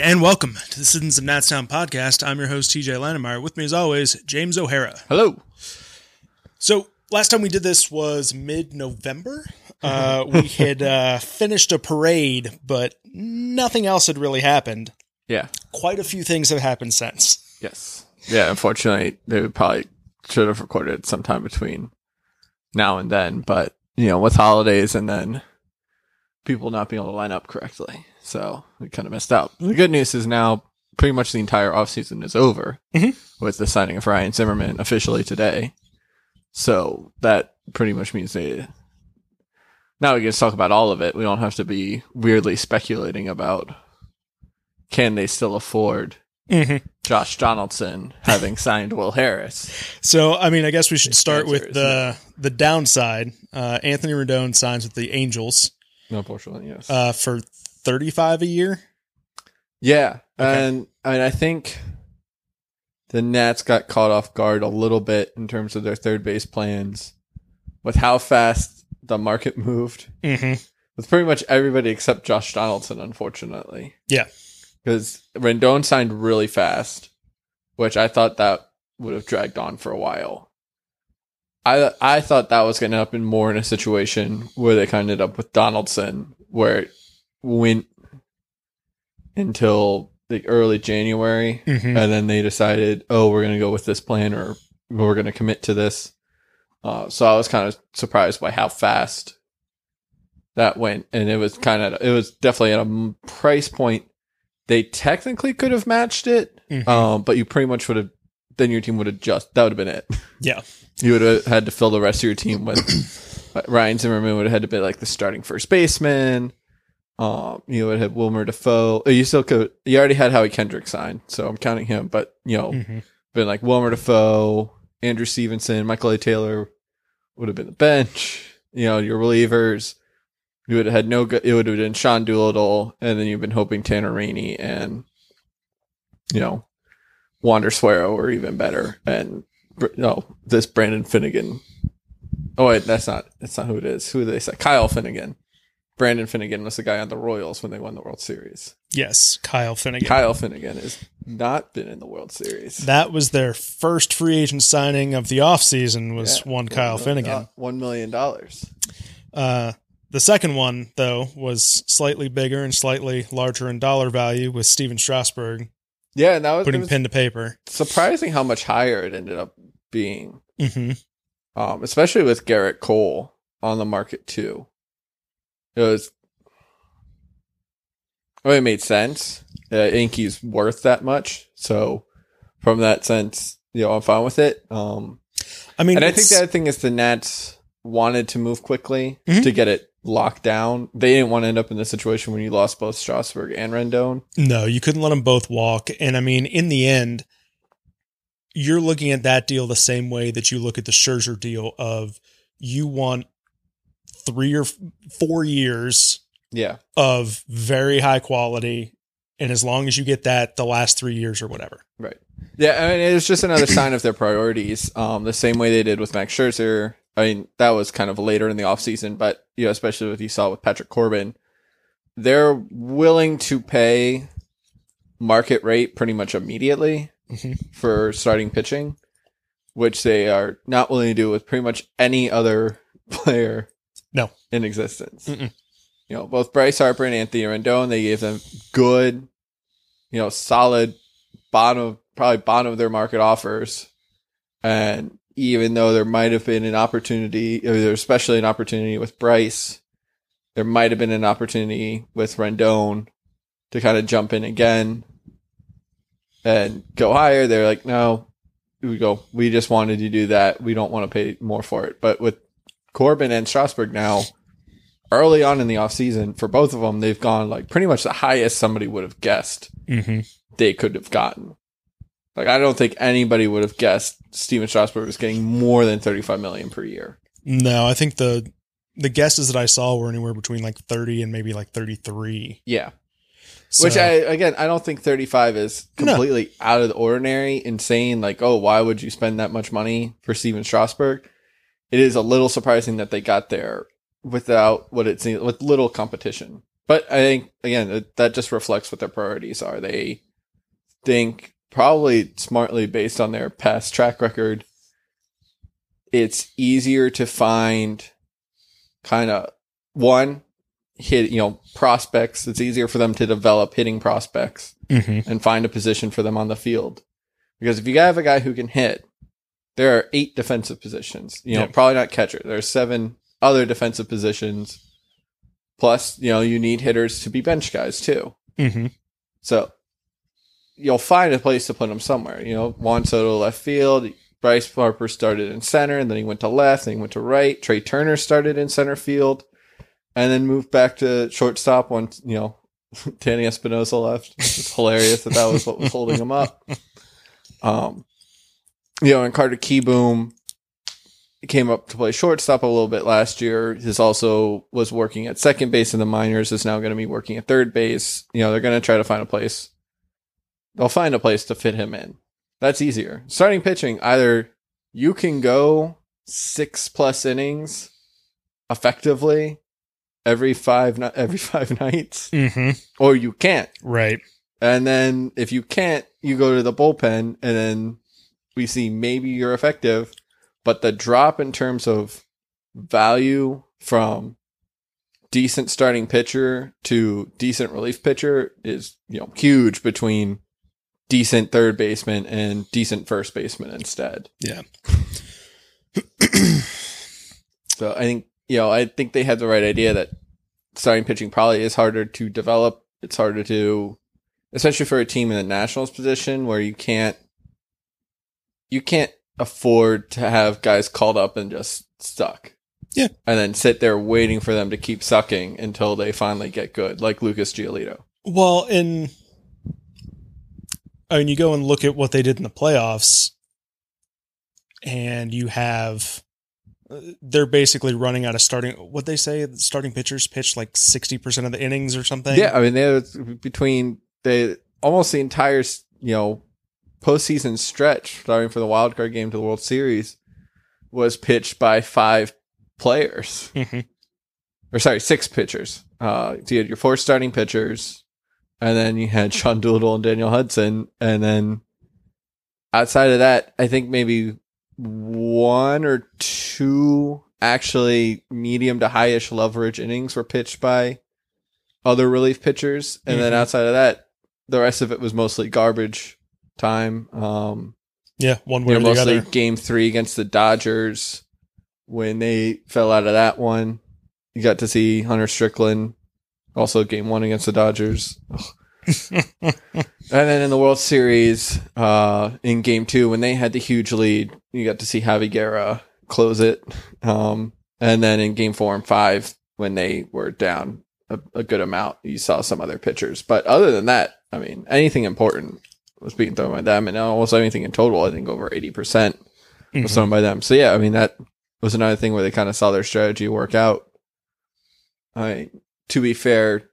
Right, and welcome to the Citizens of Natstown podcast. I'm your host, TJ Lannemeyer. With me, as always, James O'Hara. Hello. So, last time we did this was mid November. Uh, we had uh, finished a parade, but nothing else had really happened. Yeah. Quite a few things have happened since. Yes. Yeah. Unfortunately, they probably should have recorded sometime between now and then, but you know, with holidays and then people not being able to line up correctly, so we kind of missed out. The good news is now pretty much the entire offseason is over Mhm. with the signing of Ryan Zimmerman officially today. So that pretty much means they. Now we can just talk about all of it. We don't have to be weirdly speculating about can they still afford Mm-hmm. Josh Donaldson having signed Will Harris. So, I mean, I guess we should start with the the downside. Uh, Anthony Rendon signs with the Angels Unfortunately, yes. uh, for thirty five a year. yeah, okay. and I mean, I think the Nats got caught off guard a little bit in terms of their third base plans with how fast the market moved. Mm-hmm. With pretty much everybody except Josh Donaldson, unfortunately. Yeah. because Rendon signed really fast, which I thought that would have dragged on for a while. I I thought that was going to happen more in a situation where they kind of ended up with Donaldson, where went until the early January, Mm-hmm. and then they decided, oh, we're going to go with this plan, or we're going to commit to this. Uh, so I was kind of surprised by how fast that went, and it was kind of it was definitely at a price point they technically could have matched it, Mhm. um, but you pretty much would have. Then your team would have just that would have been it. Yeah. You would have had to fill the rest of your team with Ryan Zimmerman would have had to be like the starting first baseman. Um, you would have had Wilmer Difo. uh, You still could. You already had Howie Kendrick signed, so I'm counting him. But you know, Mm-hmm. been like Wilmer Difo, Andrew Stevenson, Michael A. Taylor would have been the bench. You know, your relievers. You would have had no. It would have been Sean Doolittle, and then you've been hoping Tanner Rainey and you know Wander Suero were even better, and no, this Brandon Finnegan. Oh wait, that's not that's not who it is. Who they say? Kyle Finnegan. Brandon Finnegan was the guy on the Royals when they won the World Series. Yes, Kyle Finnegan. Kyle Finnegan has not been in the World Series. That was their first free agent signing of the offseason was Yeah, one Kyle mil- Finnegan. uh, One million dollars. Uh, the second one, though, was slightly bigger and slightly larger in dollar value with Stephen Strasburg Yeah, and that was, putting was pen to paper. surprising how much higher it ended up being, hmm um, especially with Gerrit Cole on the market too. It was, well, it made sense. Uh, I he's worth that much, so from that sense, you know, I'm fine with it. Um, I mean, and I think the other thing is the Nats wanted to move quickly Mhm. to get it locked down. They didn't want to end up in the situation when you lost both Strasburg and Rendon. no, you couldn't let them both walk. And I mean, in the end, you're looking at that deal the same way that you look at the Scherzer deal of you want three or four years Yeah. of very high quality. And as long as you get that, the last three years or whatever. Right. Yeah, I mean, it's just another sign of their priorities. Um, the same way they did with Max Scherzer. I mean, that was kind of later in the offseason, but you know, especially what you saw with Patrick Corbin, they're willing to pay market rate pretty much immediately Mhm. for starting pitching, which they are not willing to do with pretty much any other player. In existence. Mm-mm. You know, both Bryce Harper and Anthony Rendon, they gave them good, you know, solid bottom, probably bottom of their market offers. And even though there might have been an opportunity, especially an opportunity with Bryce, there might have been an opportunity with Rendon to kind of jump in again and go higher. They're like, no, we go, we just wanted to do that. We don't want to pay more for it. But with Corbin and Strasburg now, early on in the offseason, for both of them, they've gone like pretty much the highest somebody would have guessed Mm-hmm. they could have gotten. Like I don't think anybody would have guessed Stephen Strasburg was getting more than 35 million per year. No, I think the the guesses that I saw were anywhere between like 30 and maybe like 33. Yeah. So, Which I again, I don't think 35 is No. completely out of the ordinary, insane like, oh, why would you spend that much money for Stephen Strasburg? It is a little surprising that they got there without what it seems with little competition. But I think again that just reflects what their priorities are. They think probably smartly based on their past track record. It's easier to find kind of one hit, you know, prospects. It's easier for them to develop hitting prospects Mm-hmm. and find a position for them on the field. Because if you have a guy who can hit, there are eight defensive positions. You know, Yeah. probably not catcher. There's seven other defensive positions. Plus, you know, you need hitters to be bench guys too. Mm-hmm. So you'll find a place to put them somewhere. You know, Juan Soto left field. Bryce Harper started in center, and then he went to left, then he went to right. Trey Turner started in center field, and then moved back to shortstop once you know Danny Espinosa left. It's hilarious that that was what was holding him up. Um, you know, and Carter Kieboom came up to play shortstop a little bit last year. He's also was working at second base in the minors. Is now going to be working at third base. You know, they're going to try to find a place. They'll find a place to fit him in. That's easier. Starting pitching, either you can go six plus innings effectively every five every five nights, Mm-hmm. or you can't. Right. And then if you can't, you go to the bullpen, and then we see maybe you're effective, but the drop in terms of value from decent starting pitcher to decent relief pitcher is you know huge between decent third baseman and decent first baseman instead. Yeah. So I think you know I think they had the right idea that starting pitching probably is harder to develop. It's harder to, especially for a team in the Nationals position where you can't you can't afford to have guys called up and just stuck. Yeah. And then sit there waiting for them to keep sucking until they finally get good, like Lucas Giolito. Well, and I mean, you go and look at what they did in the playoffs, and you have they're basically running out of starting. What they say, starting pitchers pitch like sixty percent of the innings or something. Yeah, I mean they between the almost the entire you know postseason stretch, starting from the wild card game to the World Series, was pitched by five players, Mhm. or sorry, six pitchers. Uh, so you had your four starting pitchers, and then you had Sean Doolittle and Daniel Hudson, and then outside of that, I think maybe one or two actually medium to highish leverage innings were pitched by other relief pitchers, and then Mhm. outside of that, the rest of it was mostly garbage time. Um, yeah, one you way know, or the mostly other. game three against the Dodgers when they fell out of that one. You got to see Hunter Strickland, also game one against the Dodgers. And then in the World Series, uh, in game two, when they had the huge lead, you got to see Javi Guerra close it. Um, and then in game four and five, when they were down a, a good amount, you saw some other pitchers. But other than that, I mean, anything important was being thrown by them. And almost anything in total, I think over 80% was Mhm. thrown by them. So yeah, I mean, that was another thing where they kind of saw their strategy work out. I, to be fair,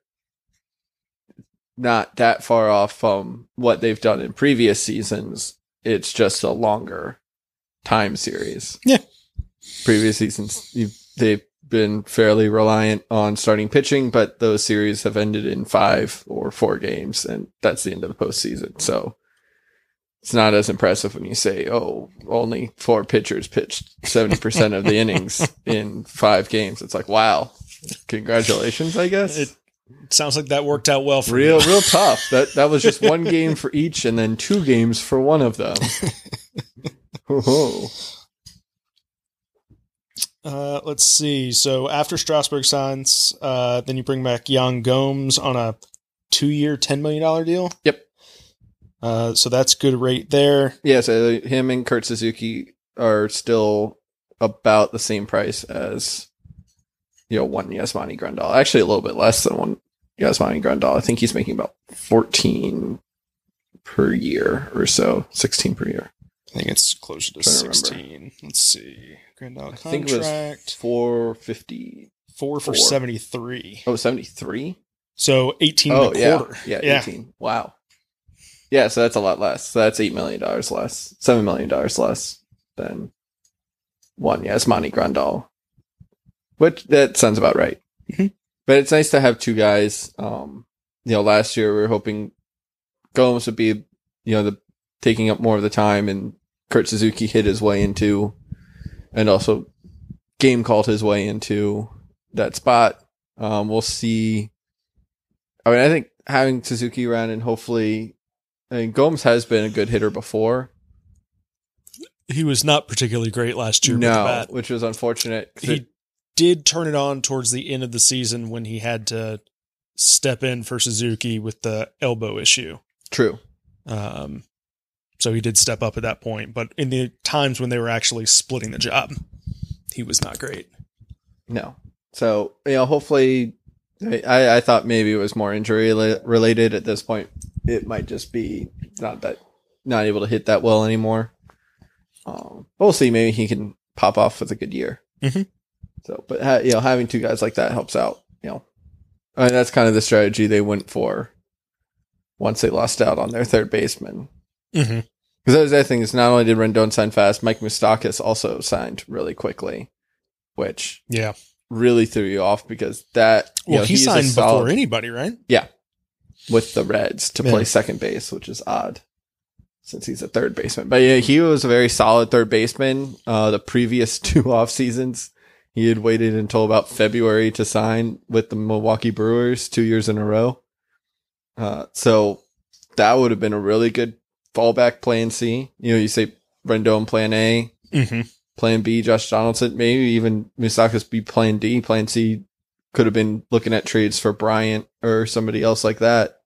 not that far off from what they've done in previous seasons. It's just a longer time series. Yeah. Previous seasons, you've, they've been fairly reliant on starting pitching, but those series have ended in five or four games, and that's the end of the postseason. So it's not as impressive when you say, oh, only four pitchers pitched 70% of the innings in five games. It's like, wow, congratulations, I guess. It sounds like that worked out well for real, you. real tough. That that was just one game for each, and then two games for one of them. Oh, Uh, let's see. So after Strasburg signs, uh, then you bring back Yan Gomes on a two-year, ten million dollar deal. Yep. Uh, so that's good rate there. yeah. So him and Kurt Suzuki are still about the same price as you know one Yasmani Grandal. Actually, a little bit less than one Yasmani Grandal. I think he's making about fourteen per year or so, sixteen per year. I think it's closer to Trying to sixteen. Let's see. Grandal I think it was contract four fifty. four for four. seventy-three. Oh, 73? So eighteen Oh, and a yeah. quarter. yeah. Yeah. 18. Wow. Yeah, so that's a lot less. So that's $8 million less, $7 million less than one Yasmani Grandal. Which, that sounds about right. Mhm. but it's nice to have two guys. Um, you know, last year we were hoping Gomes would be, you know, the taking up more of the time, and Kurt Suzuki hit his way into, and also game called his way into that spot. Um, we'll see. I mean, I think having Suzuki around and hopefully, I mean, Gomes has been a good hitter before. He was not particularly great last year. No, bat. which was unfortunate. he it- did turn it on towards the end of the season when he had to step in for Suzuki with the elbow issue. true. Um, so he did step up at that point, but in the times when they were actually splitting the job, he was not great. No. So, you know, hopefully, I, I thought maybe it was more injury rela- related at this point. It might just be not that, not able to hit that well anymore. Um, we'll see. Maybe he can pop off with a good year. Mhm. So, but, ha- you know, having two guys like that helps out, you know. I mean, that's kind of the strategy they went for once they lost out on their third baseman. Mm-hmm. Because that was the other thing is not only did Rendon sign fast, Mike Moustakas also signed really quickly, which Yeah. really threw you off because that Well, know, he signed solid- before anybody, right? Yeah, with the Reds to Yeah. play second base, which is odd since he's a third baseman. But yeah, he was a very solid third baseman. Uh, the previous two off seasons, he had waited until about February to sign with the Milwaukee Brewers two years in a row. Uh, so that would have been a really good fallback plan C. You know, you say Rendon plan A, Mm-hmm. Plan B, Josh Donaldson, maybe even Moustakas be Plan D. Plan C could have been looking at trades for Bryant or somebody else like that.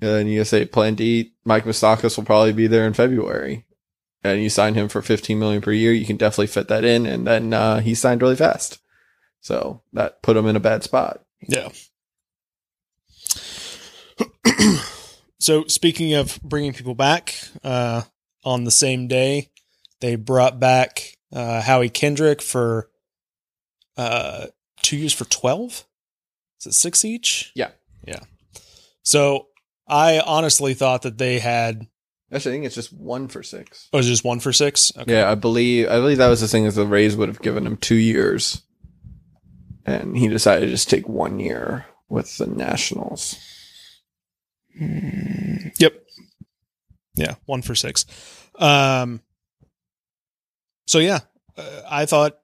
And you say Plan D, Mike Moustakas will probably be there in February, and you sign him for fifteen million per year. You can definitely fit that in, and then uh, he signed really fast, so that put him in a bad spot. Yeah. so speaking of bringing people back, uh, on the same day, they brought back uh, Howie Kendrick for uh, two years for twelve. Is it six each? Yeah. yeah. So I honestly thought that they had. Actually, I think it's just one for six. Oh, it was just one for six. Okay. Yeah, I believe I believe that was the thing is the Rays would have given him two years, and he decided to just take one year with the Nationals. Mm, Yep. Yeah, one for six. Um. So yeah, uh, I thought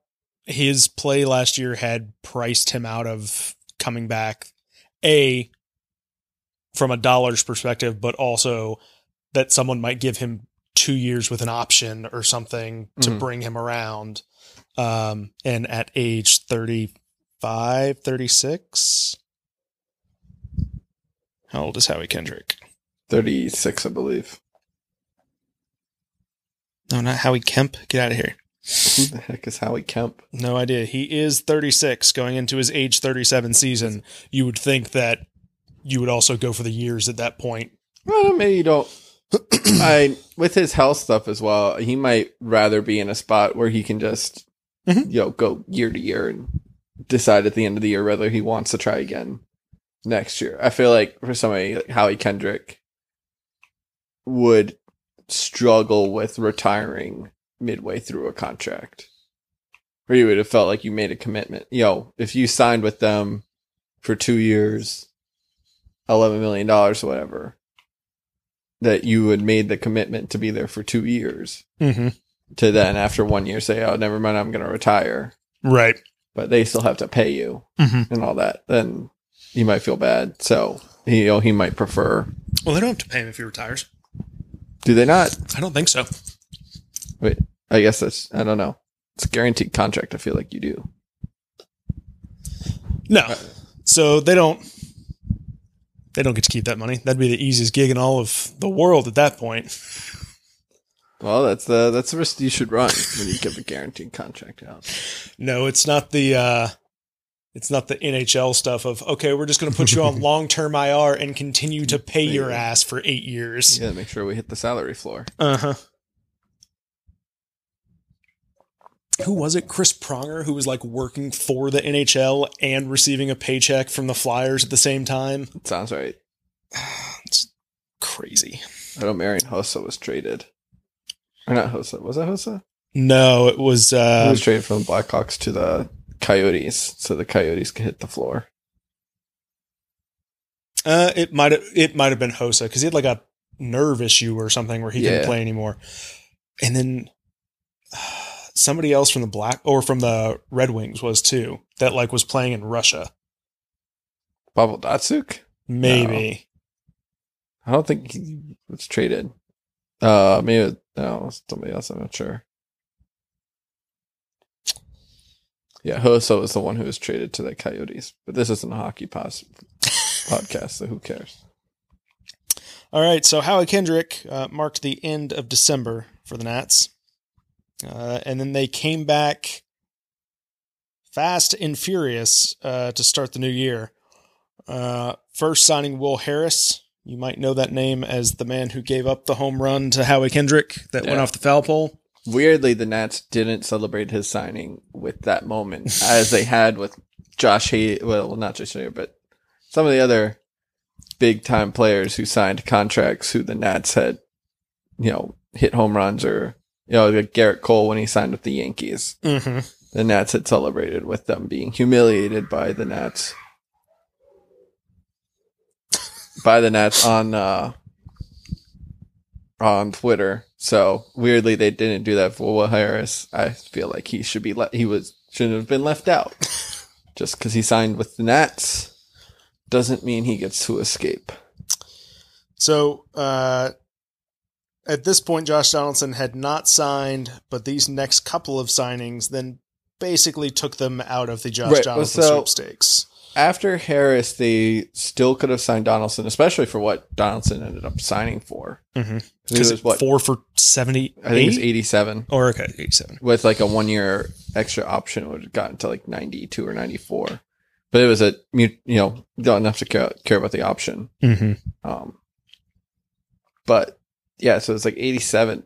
his play last year had priced him out of coming back. A from a dollars perspective, but also that someone might give him two years with an option or something to Mhm. bring him around. Um, and at age 35, 36. How old is Howie Kendrick? Thirty six, I believe. No, not Howie Kemp. Get out of here. Who the heck is Howie Kemp? No idea. He is 36 going into his age 37 season. You would think that you would also go for the years at that point. Well, maybe you don't. I with his health stuff as well. He might rather be in a spot where he can just, Mhm. you know, go year to year and decide at the end of the year whether he wants to try again next year. I feel like for somebody like Howie Kendrick would struggle with retiring midway through a contract. Or you would have felt like you made a commitment. Yo, if you signed with them for two years, eleven million dollars or whatever, that you had made the commitment to be there for two years Mm-hmm. to then after one year say, Oh, never mind, I'm gonna retire. Right. But they still have to pay you Mm-hmm. and all that, then you might feel bad. So you know, he might prefer Well, they don't have to pay him if he retires. do they not? I don't think so. Wait, I guess that's I don't know. It's a guaranteed contract, I feel like you do. No. So they don't. They don't get to keep that money. That'd be the easiest gig in all of the world at that point. Well, that's the that's the risk you should run when you give a guaranteed contract out. No, it's not the. uh It's not the NHL stuff of okay, we're just going to put you on long term IR and continue to pay your ass for eight years. Yeah, make sure we hit the salary floor. Uh huh. Who was it? Chris Pronger, who was like working for the NHL and receiving a paycheck from the Flyers at the same time. Sounds right. It's crazy. I don't know Marian Hossa was traded. Or not Hossa. Was that Hossa? No, it was. he Uh, was traded from the Blackhawks to the Coyotes, so the Coyotes could hit the floor. Uh, it might have it might have been Hossa because he had like a nerve issue or something where he Yeah. couldn't play anymore. And then uh, somebody else from the Black or from the Red Wings was too that like was playing in Russia. Pavel Datsyuk? Maybe. I don't think he was traded. Uh, maybe no, somebody else. I'm not sure. Yeah, Hossa was the one who was traded to the Coyotes, but this isn't a hockey pos- podcast, so who cares? All right, so Howie Kendrick uh, marked the end of December for the Nats. Uh, and then they came back fast and furious uh, to start the new year. Uh, first signing Will Harris. You might know that name as the man who gave up the home run to Howie Kendrick that went off the foul pole. Weirdly, the Nats didn't celebrate his signing with that moment as they had with Josh Hay. Well, not Josh Hader, but some of the other big time players who signed contracts who the Nats had, you know, hit home runs or, you know, like Gerrit Cole when he signed with the Yankees. Mm-hmm. The Nats had celebrated with them being humiliated by the Nats. by the Nats on uh on Twitter. So weirdly they didn't do that for Will Harris. I feel like he should be let he was shouldn't have been left out. Just because he signed with the Nats doesn't mean he gets to escape. So uh, at this point, Josh Donaldson had not signed, but these next couple of signings then basically took them out of the Josh Right, Donaldson so- sweepstakes. After Harris, they still could have signed Donaldson, especially for what Donaldson ended up signing for. 'Cause Because It was what four for seventy. I think it's eighty-seven. Or okay, eighty-seven. with like a one year extra option it would have gotten to like 92 or 94 but it was a you know don't have to care, care about the option Mm-hmm. um but yeah so it's like 87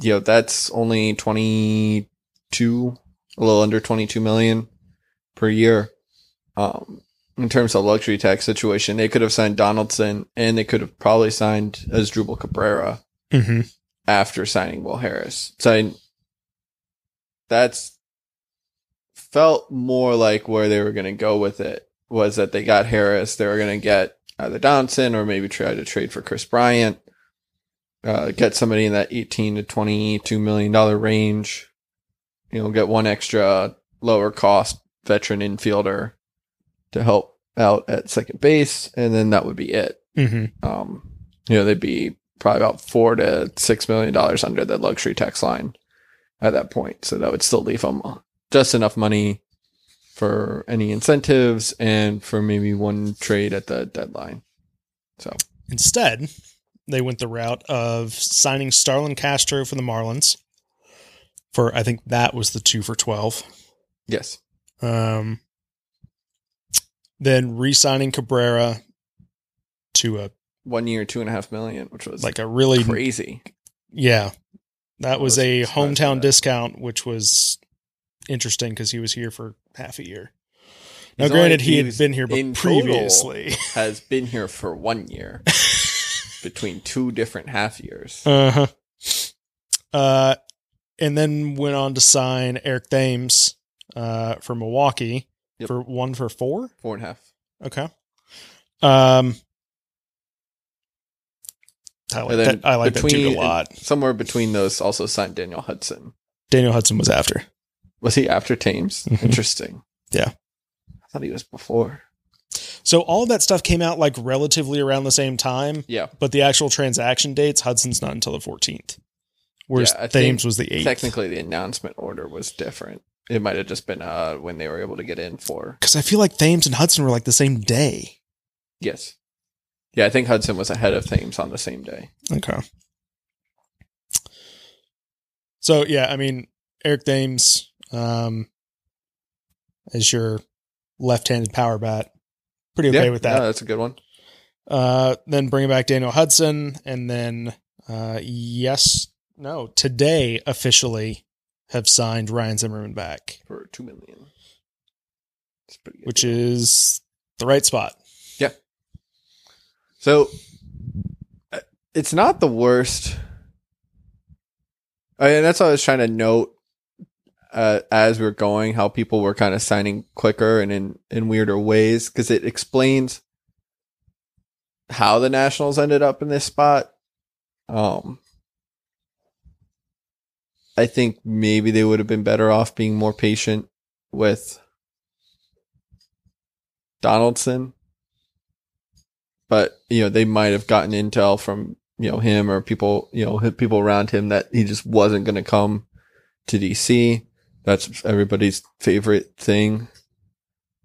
you know that's only 22 a little under 22 million per year um in terms of luxury tax situation they could have signed donaldson and they could have probably signed Asdrubal cabrera Mm-hmm. after signing Will Harris. So I, that's felt more like where they were going to go with it was that they got Harris. They were going to get either Donaldson or maybe try to trade for Kris Bryant, uh, get somebody in that 18 to 22 million dollar range, you know, get one extra lower cost veteran infielder to help out at second base. And then that would be it Mm-hmm. um, you know, they'd be probably about four to six million dollars under the luxury tax line at that point. So that would still leave them just enough money for any incentives and for maybe one trade at the deadline. So Instead, they went the route of signing Starlin Castro for the Marlins. For I think that was the two for twelve. yes, Um, then re-signing Cabrera to a one year, two and a half million, which was like a really crazy. yeah. That was was a hometown discount, which was interesting because he was here for half a year. Now, He's granted, he had been here but previously. has been here for one year between two different half years. Uh-huh. Uh and then went on to sign Eric Thames uh for Milwaukee Yep. for one for four. Four and a half. Okay. Um I like that I like that dude a lot. Somewhere between those, also signed Daniel Hudson. Daniel Hudson was after. Was he after Thames? Mhm. Interesting. Yeah. I thought he was before. So all that stuff came out like relatively around the same time, Yeah. but the actual transaction dates, Hudson's not until the 14th. Whereas Yeah, Thames was the 8th. Technically, the announcement order was different. It might have just been uh, when they were able to get in for. Because I feel like Thames and Hudson were like the same day. Yes. Yeah, I think Hudson was ahead of Thames on the same day. Okay. So yeah, I mean Eric Thames um, as your left-handed power bat, pretty okay yeah, with that. Yeah, that's a good one. Uh, then bring back Daniel Hudson, and then uh, yes, no, today officially have signed Ryan Zimmerman back, For two million. It's pretty good. which deal. is the right spot. Yeah. So uh, it's not the worst. I mean, that's what I was trying to note. uh, as we're going, how people were kind of signing quicker and in, in weirder ways because it explains how the Nationals ended up in this spot. Um, I think maybe they would have been better off being more patient with Donaldson. But, you know, they might have gotten intel from, you know, him or people, you know, people around him that he just wasn't going to come to DC. That's everybody's favorite thing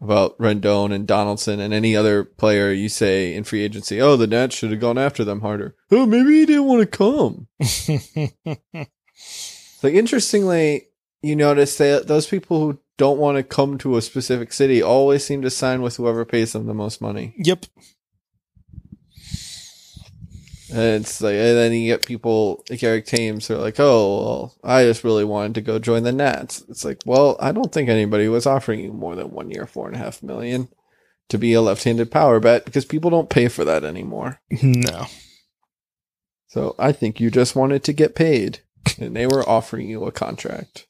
about Rendon and Donaldson and any other player you say in free agency, oh, the Nats should have gone after them harder. Oh, maybe he didn't want to come. like, interestingly, you notice that those people who don't want to come to a specific city always seem to sign with whoever pays them the most money. Yep. And it's like, and then you get people like Eric Thames who are like, oh, well, I just really wanted to go join the Nats. It's like, well, I don't think anybody was offering you more than one year, four and a half million to be a left handed power bat because people don't pay for that anymore. No. So I think you just wanted to get paid and they were offering you a contract.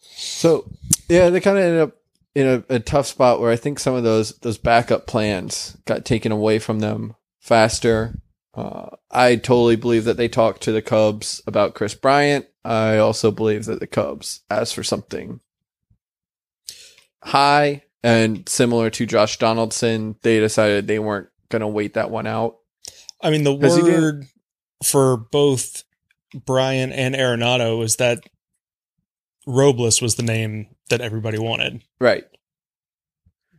So yeah, they kind of ended up in a, a tough spot where I think some of those those backup plans got taken away from them faster. Uh, I totally believe that they talked to the Cubs about Kris Bryant. I also believe that the Cubs asked for something high and similar to Josh Donaldson. They decided they weren't going to wait that one out. I mean, the word for both Bryant and Arenado is that Robles was the name that everybody wanted. Right.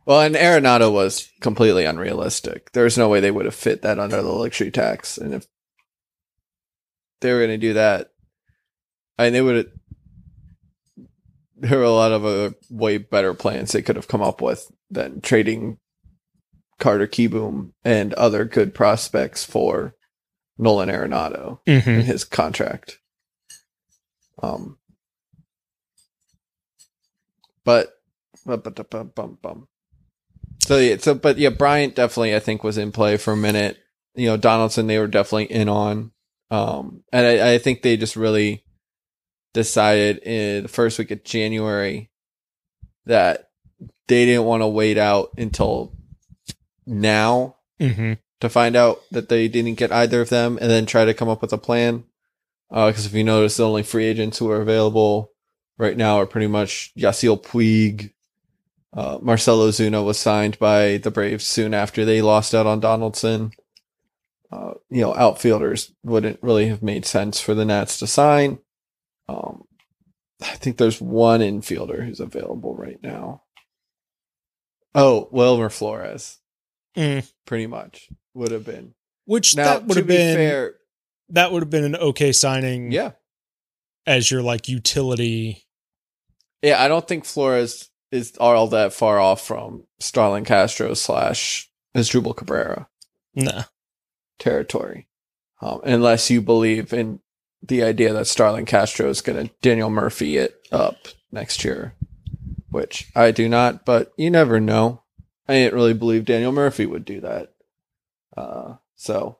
Well, and Arenado was completely unrealistic. There's no way they would have fit that under the luxury tax. And if they were going to do that, I mean, they would have. There were a lot of other way better plans they could have come up with than trading Carter Kieboom and other good prospects for Nolan Arenado mm-hmm. in his contract. Um, but, but, but, but, bum, bum. So yeah, so but yeah, Bryant definitely I think was in play for a minute. You know, Donaldson they were definitely in on, um, and I, I think they just really decided in the first week of January that they didn't want to wait out until now mm-hmm. To find out that they didn't get either of them, and then try to come up with a plan. Because uh, if you notice, the only free agents who are available right now are pretty much Yasiel Puig, uh, Marcell Ozuna was signed by the Braves soon after they lost out on Donaldson. Uh, you know, outfielders wouldn't really have made sense for the Nats to sign. Um, I think there's one infielder who's available right now. Oh, Wilmer Flores. Mm. Pretty much would have been. Which now, that would have be been fair, that would have been an okay signing. Yeah. As your like utility. Yeah, I don't think Flores is all that far off from Starlin Castro slash Asdrubal Cabrera. Nah. Territory. Um, unless you believe in the idea that Starlin Castro is going to Daniel Murphy it up next year, which I do not, but you never know. I didn't really believe Daniel Murphy would do that. Uh, so.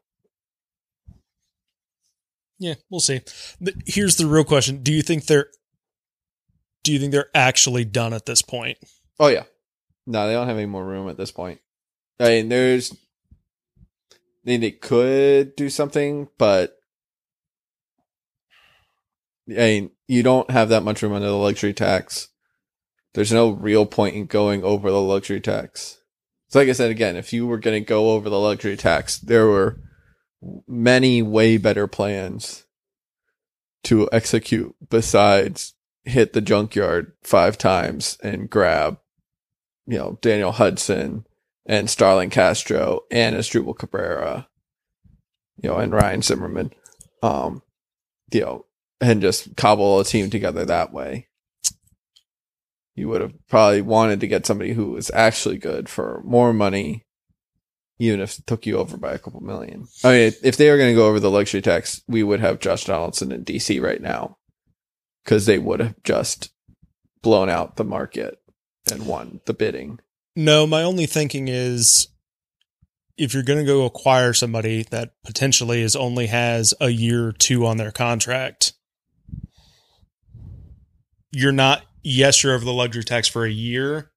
Yeah, we'll see. But Here's the real question. Do you think they're do you think they're actually done at this point? Oh yeah. No, they don't have any more room at this point. I mean, there's I mean, they could do something, but I mean, you don't have that much room under the luxury tax. There's no real point in going over the luxury tax. So, like I said again, if you were going to go over the luxury tax, there were many way better plans to execute besides hit the junkyard five times and grab, you know, Daniel Hudson and Starlin Castro and Asdrubal Cabrera, you know, and Ryan Zimmerman, um, you know, and just cobble a team together that way. You would have probably wanted to get somebody who was actually good for more money, even if it took you over by a couple million. I mean, if they were going to go over the luxury tax, we would have Josh Donaldson in DC right now because they would have just blown out the market and won the bidding. No, my only thinking is if you're going to go acquire somebody that potentially is only has a year or two on their contract, you're not yes, you're over the luxury tax for a year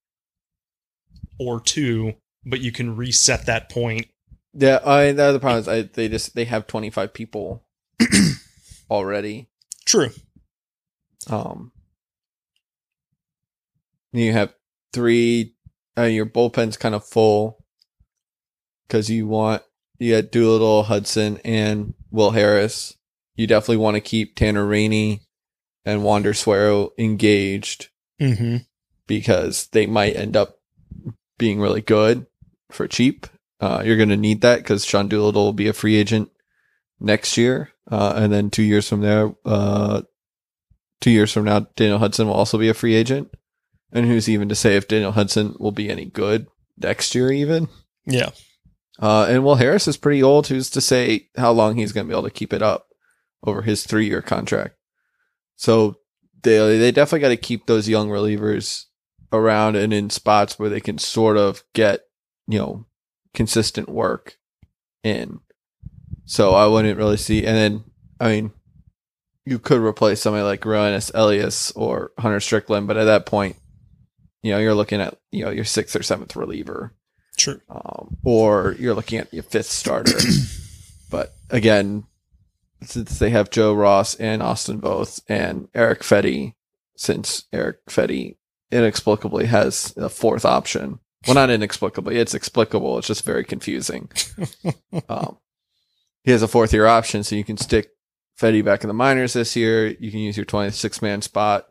or two, but you can reset that point. Yeah, I the other problem is I, they just they have twenty five people already. True. Um, you have three. Uh, your bullpen's kind of full because you want you got Doolittle, Hudson, and Will Harris. You definitely want to keep Tanner Rainey and Wander Suero engaged Mm-hmm. because they might end up being really good for cheap. Uh, you're going to need that because Sean Doolittle will be a free agent next year. Uh, and then two years from there, uh, two years from now, Daniel Hudson will also be a free agent. And who's even to say if Daniel Hudson will be any good next year, even? Yeah. Uh, and Will Harris is pretty old. Who's to say how long he's going to be able to keep it up over his three year contract? So they they definitely got to keep those young relievers around and in spots where they can sort of get you know consistent work in. So I wouldn't really see. And then I mean, you could replace somebody like Roenis Elias or Hunter Strickland, but at that point, you know you're looking at you know your sixth or seventh reliever True. um, or you're looking at your fifth starter. but again, since they have Joe Ross and Austin Voth, and Erick Fedde, since Erick Fedde inexplicably has a fourth option. Well, not inexplicably, it's explicable. It's just very confusing. um, he has a fourth year option, so you can stick Fedde back in the minors this year. You can use your 26 man spot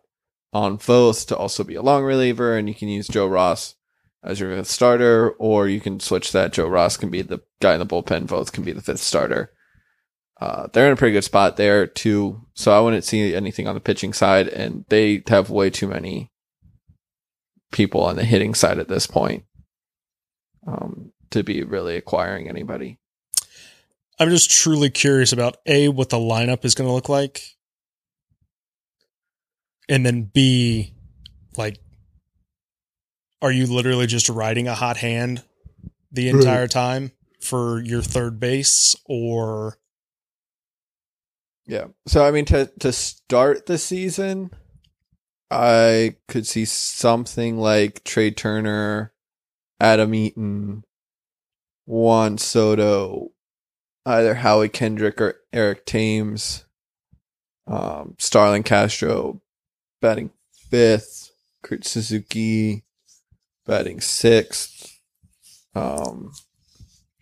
on Voth to also be a long reliever, and you can use Joe Ross as your fifth starter, or you can switch that. Joe Ross can be the guy in the bullpen. Voth can be the fifth starter. Uh, they're in a pretty good spot there too. So I wouldn't see anything on the pitching side, and they have way too many people on the hitting side at this point um, to be really acquiring anybody. I'm just truly curious about A, what the lineup is going to look like. And then B, like, are you literally just riding a hot hand the entire time for your third base? Or, Yeah. So I mean, to to start the season, I could see something like Trey Turner, Adam Eaton, Juan Soto, either Howie Kendrick or Eric Thames, um, Starlin Castro batting fifth, Kurt Suzuki batting sixth, um,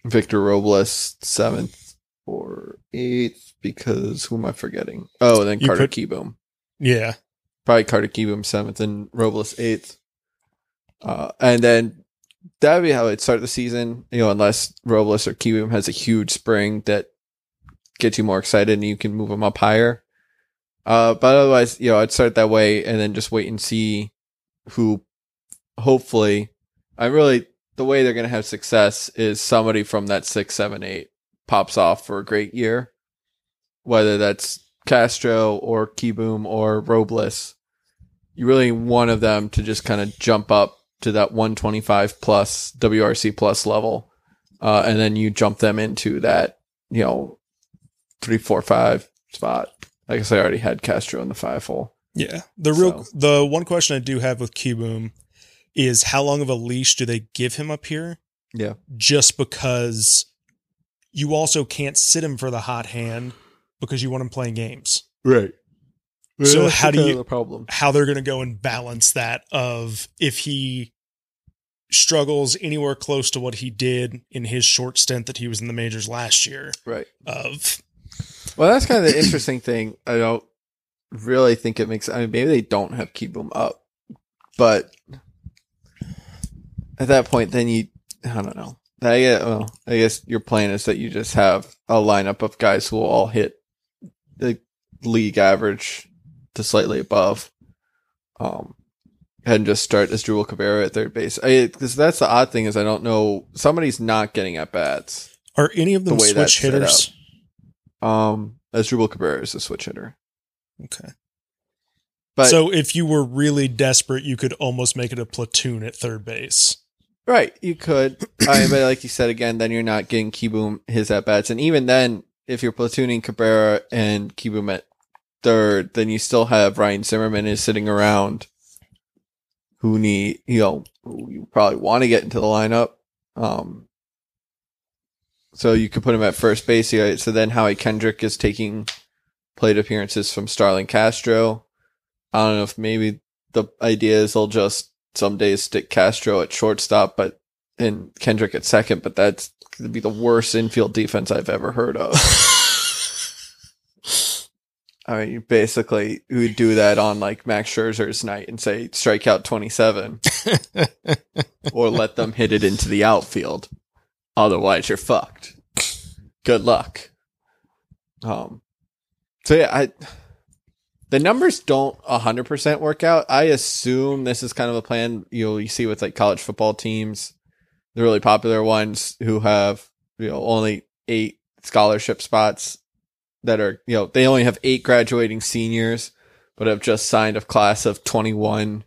Victor Robles seventh or eighth because who am I forgetting? Oh, and then You Carter put- Kieboom. yeah, Probably Carter Kieboom seventh and Robles eighth. Uh, and then that'd be how it'd start the season, you know, unless Robles or Kieboom has a huge spring that gets you more excited and you can move them up higher. Uh, but otherwise, you know, I'd start that way and then just wait and see who hopefully I really the way they're gonna have success is somebody from that six, seven, eight pops off for a great year. Whether that's Castro or Kieboom or Robles. You really want one of them to just kind of jump up to that 125 plus WRC plus level. Uh, and then you jump them into that, you know, three, four, five spot. I guess I already had Castro in the five hole. yeah. The real, So- the one question I do have with Kieboom is how long of a leash do they give him up here? Yeah. just because you also can't sit him for the hot hand because you want him playing games. Right. So That's how do you- the problem? How they're going to go and balance that of if he struggles anywhere close to what he did in his short stint that he was in the majors last year Right. of Well, that's kind of the interesting thing. I don't really think it makes. I mean, maybe they don't have keep him up, but at that point, then you. I don't know. I guess, well, I guess your plan is that you just have a lineup of guys who will all hit the league average to slightly above. Um, and just start Asdrubal Cabrera at third base. Because that's the odd thing is I don't know somebody's not getting at bats. are any of them The switch hitters? Um, Asdrubal Cabrera is a switch hitter. Okay. But so if you were really desperate, you could almost make it a platoon at third base. right, you could. I mean, but like you said again, then you're not getting Kieboom his at bats, and even then, if you're platooning Cabrera and Kieboom at third, then you still have Ryan Zimmerman is sitting around who need, you know, you probably want to get into the lineup. Um, so you could put him at first base. So then Howie Kendrick is taking plate appearances from Starlin Castro. I don't know if maybe the idea is they'll just some days stick Castro at shortstop, but and Kendrick at second, but that's going to be the worst infield defense I've ever heard of. I mean, you basically would do that on like Max Scherzer's night and say strike out 27 or let them hit it into the outfield. Otherwise, you're fucked. Good luck. Um, so yeah, I, the numbers don't 100% work out. I assume this is kind of a plan you'll you see with like college football teams, the really popular ones who have, you know, only eight scholarship spots that are, you know, they only have eight graduating seniors, but have just signed a class of 21,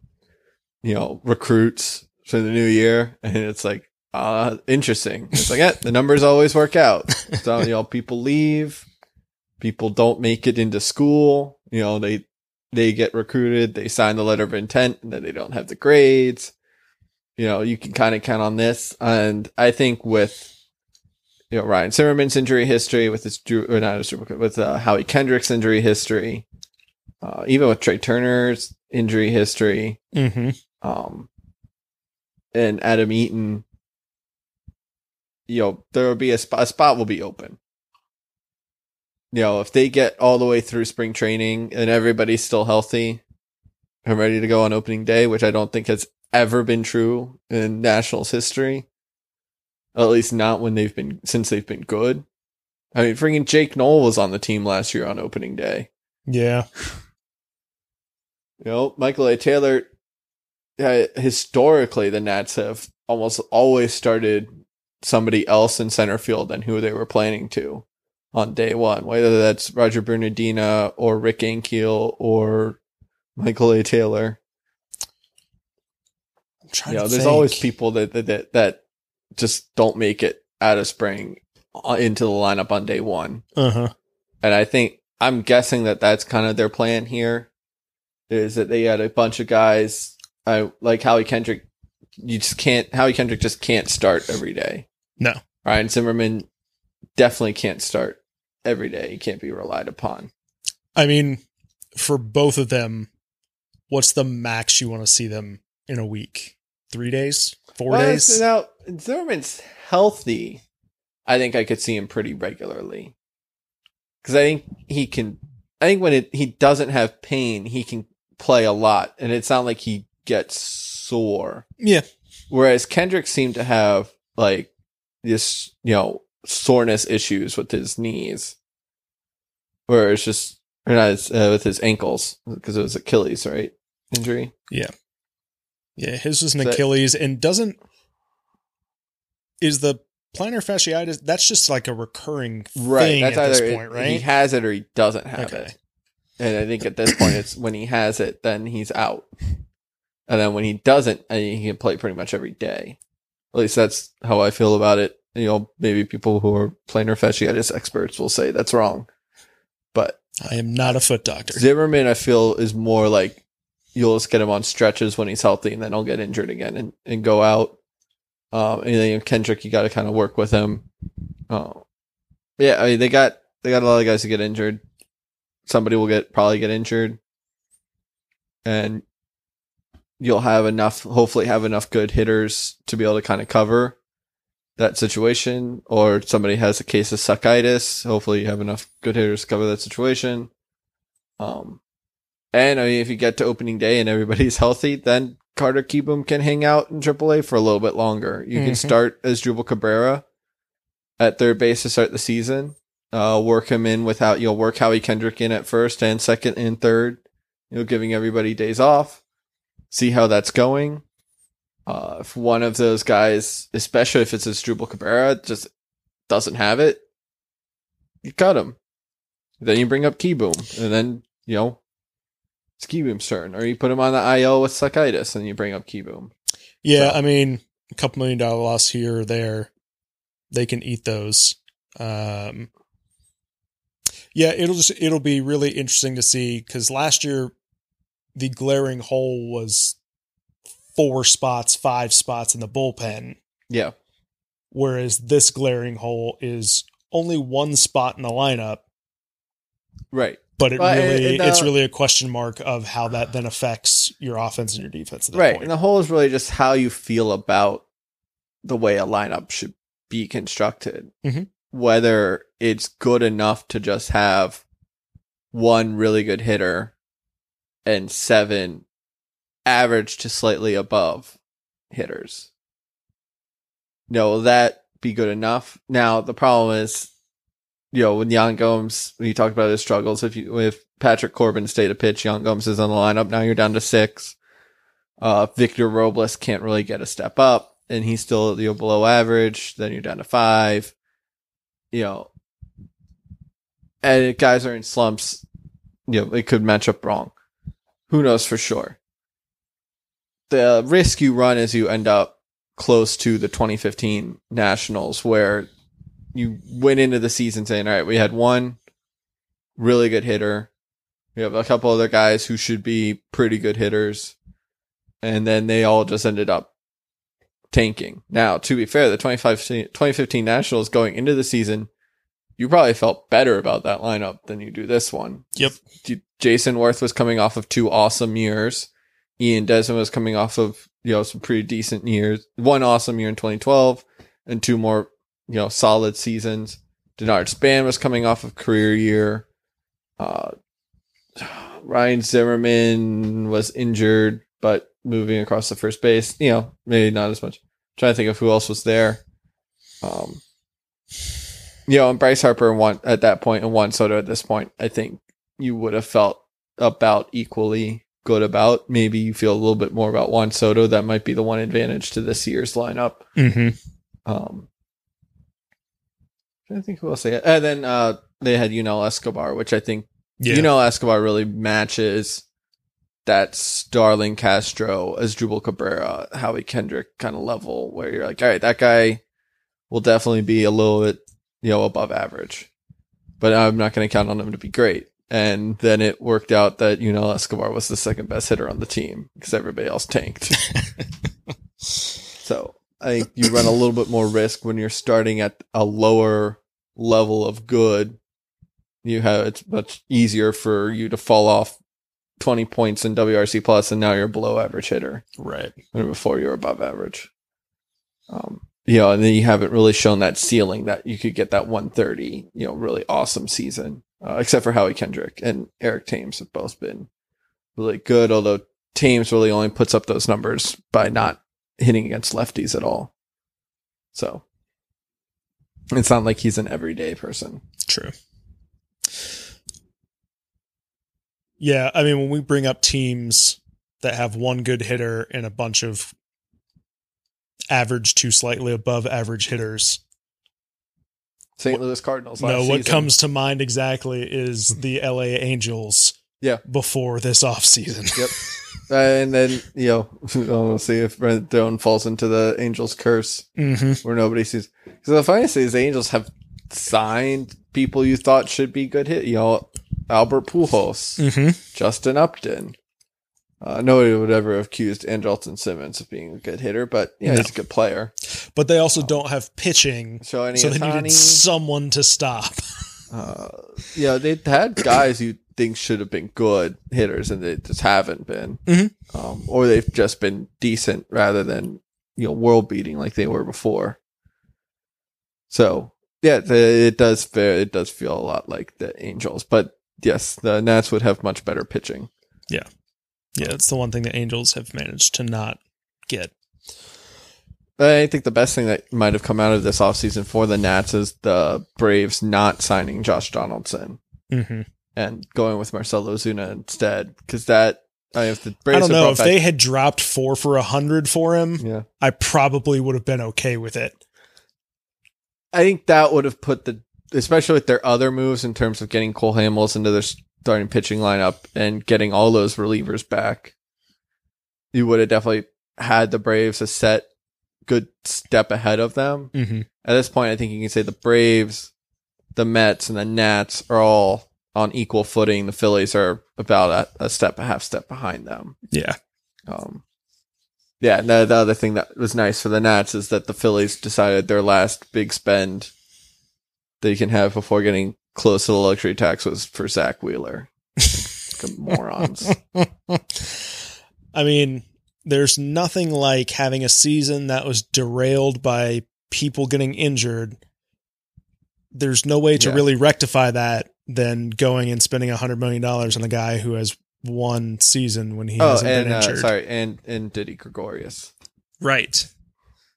you know, recruits for the new year. And it's like, uh, interesting. It's like, yeah, the numbers always work out. So, you know, people leave, people don't make it into school, you know, they, they get recruited, they sign the letter of intent, and then they don't have the grades. You know, you can kind of count on this. And I think with, you know, Ryan Zimmerman's injury history, with his Drew, or not his, with uh, Howie Kendrick's injury history, uh, even with Trea Turner's injury history, mm-hmm. um, and Adam Eaton, you know, there will be a spot, a spot will be open. You know, if they get all the way through spring training and everybody's still healthy and ready to go on opening day, which I don't think has ever been true in Nationals history, at least not when they've been since they've been good. I mean, freaking Jake Noll was on the team last year on opening day. Yeah. You know, Michael A. Taylor. Uh, historically, the Nats have almost always started somebody else in center field than who they were planning to on day one, whether that's Roger Bernadina or Rick Ankiel or Michael A. Taylor. You know, there's think. always people that, that that that just don't make it out of spring uh, into the lineup on day one. Uh-huh. And I think I'm guessing that that's kind of their plan here is that they had a bunch of guys uh, like Howie Kendrick. You just can't, Howie Kendrick just can't start every day. No. Ryan Zimmerman definitely can't start every day. He can't be relied upon. I mean, for both of them, what's the max you want to see them in a week? Three days? Four Well, days? Now, Zimmerman's healthy. I think I could see him pretty regularly. Because I think he can, I think when it, he doesn't have pain, he can play a lot. And it's not like he gets sore. Yeah. Whereas Kendrick seemed to have like this, you know, soreness issues with his knees. Where it's just, or not, uh, with his ankles, because it was Achilles, right? Injury. Yeah, his is an So- Achilles and doesn't is the plantar fasciitis that's just like a recurring thing at this point, it- right? he has it or he doesn't have Okay. it. And I think at this point, it's when he has it, then he's out. And then when he doesn't, I mean, he can play pretty much every day. At least that's how I feel about it. You know, maybe people who are plantar fasciitis experts will say that's wrong. But I am not a foot doctor. Zimmerman, I feel, is more like you'll just get him on stretches when he's healthy, and then he'll get injured again and, and go out. Um, and then Kendrick, you got to kind of work with him. Oh, yeah. I mean, they got they got a lot of guys to get injured. Somebody will get probably get injured, and you'll have enough. Hopefully, have enough good hitters to be able to kind of cover that situation. Or somebody has a case of succitis. Hopefully, you have enough good hitters to cover that situation. Um, and I mean, if you get to opening day and everybody's healthy, then Carter Kieboom can hang out in AAA for a little bit longer. You can Mhm. start Asdrubal Cabrera at third base to start the season. Uh, work him in without you'll work Howie Kendrick in at first and second and third. You know, giving everybody days off. See how that's going. Uh, if one of those guys, especially if it's Asdrubal Cabrera, just doesn't have it, you cut him. Then you bring up Kieboom, and then you know Kieboom's turn, or you put him on the IL with succitis, and you bring up Kieboom. Yeah, So- I mean, a couple million dollar loss here or there, they can eat those. Um, Yeah, it'll just it'll be really interesting to see because last year the glaring hole was four spots, five spots in the bullpen, Yeah. whereas this glaring hole is only one spot in the lineup. Right. But it Well, and- really uh, it's really a question mark of how that then affects your offense and your defense at that Right. point. And the whole is really just how you feel about the way a lineup should be constructed. Mhm. Whether it's good enough to just have one really good hitter and seven average to slightly above hitters. No, will that be good enough? Now the problem is, you know, when Yan Gomes, when you talked about his struggles, if you if Patrick Corbin stayed to pitch, Yan Gomes is on the lineup. Now you're down to six. Uh, Victor Robles can't really get a step up, and he's still you know below average. Then you're down to five. You know, and guys are in slumps. You know, it could match up wrong. Who knows for sure? The risk you run is you end up close to the 2015 Nationals, where you went into the season saying, "All right, we had one really good hitter. We have a couple other guys who should be pretty good hitters." and then they all just ended up tanking. Now, to be fair, the 2015, 2015 Nationals going into the season, you probably felt better about that lineup than you do this one. Yep. Jayson Werth was coming off of two awesome years. Ian Desmond was coming off of, you know, some pretty decent years. One awesome year in 2012 and two more, you know, solid seasons. Denard Span was coming off of career year. Uh, Ryan Zimmerman was injured, but moving across the first base, you know, maybe not as much. I'm trying to think of who else was there. Um, you know, and Bryce Harper and one at that point and Juan Soto at this point, I think you would have felt about equally good about. Maybe you feel a little bit more about Juan Soto. That might be the one advantage to this year's lineup. Mm-hmm. Um, I think we'll they it. And then uh, they had Yunel Escobar, which I think Yeah. you know, Escobar really matches that Starlin Castro, as Asdrubal Cabrera, Howie Kendrick kind of level where you're like, all right, that guy will definitely be a little bit, you know, above average, but I'm not going to count on him to be great. And then it worked out that, know, Escobar was the second best hitter on the team because everybody else tanked. so I think you run a little bit more risk when you're starting at a lower level of good you have it's much easier for you to fall off 20 points in WRC plus and now you're below average hitter right. before you were above average. Um, you know, and then you haven't really shown that ceiling that you could get that 130, you know, really awesome season, uh, except for Howie Kendrick and Eric Thames have both been really good. Although Thames really only puts up those numbers by not hitting against lefties at all. So it's not like he's an everyday person. True. Yeah, I mean, when we bring up teams that have one good hitter and a bunch of average to slightly above average hitters, St. Louis Cardinals. no, what season. comes to mind exactly is the LA Angels. Yeah. Before this offseason. Yep. Uh, and then you know we'll see if Rendon falls into the Angels curse mm-hmm. where nobody sees. Because the funniest thing is the Angels have signed people you thought should be good hit. You know, Albert Pujols, Mm-hmm. Justin Upton. Uh, nobody would ever have accused Andrelton Simmons of being a good hitter, but yeah, No. he's a good player. But they also don't have pitching, So so they needed someone to stop. uh, yeah, they had guys you think should have been good hitters, and they just haven't been, Mhm. um, or they've just been decent rather than you know world beating like they were before. So yeah, the, it does feel it does feel a lot like the Angels, but yes, the Nats would have much better pitching. Yeah. Yeah, it's the one thing the Angels have managed to not get. I think the best thing that might have come out of this offseason for the Nats is the Braves not signing Josh Donaldson. Mm-hmm. And going with Marcell Ozuna instead because that I if the I don't know if back- they had dropped four for a hundred for him. yeah I probably would have been okay with it. I think that would have put the especially with their other moves in terms of getting Cole Hamels into their starting pitching lineup and getting all those relievers back. You would have definitely had the Braves a set good step ahead of them. Mm-hmm. At this point, I think you can say the Braves the Mets and the Nats are all on equal footing. The Phillies are about a, a step, a half step behind them. Yeah. Um, yeah, and the, the other thing that was nice for the Nats is that the Phillies decided their last big spend that you can have before getting close to the luxury tax was for Zack Wheeler. Morons. I mean, there's nothing like having a season that was derailed by people getting injured. There's no way to Yeah. really rectify that than going and spending a hundred million dollars on a guy who has one season when he oh, hasn't and been uh, injured. sorry, and and Didi Gregorius. Right.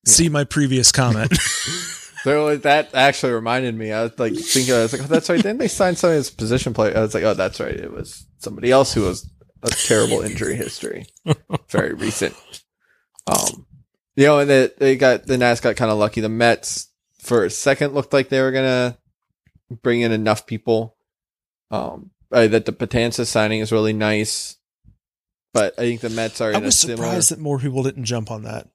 Yeah. See my previous comment. So that actually reminded me. I was like thinking, I was like, oh, that's right. Didn't they signed some of his position play? I was like, oh, that's right. It was somebody else who was a terrible injury history, very recent. Um, you know, and they, they got the Nats got kind of lucky. The Mets for a second looked like they were gonna bring in enough people. Um, uh, that the Betances signing is really nice, but I think the Mets are I in a was similar. surprised that more people didn't jump on that.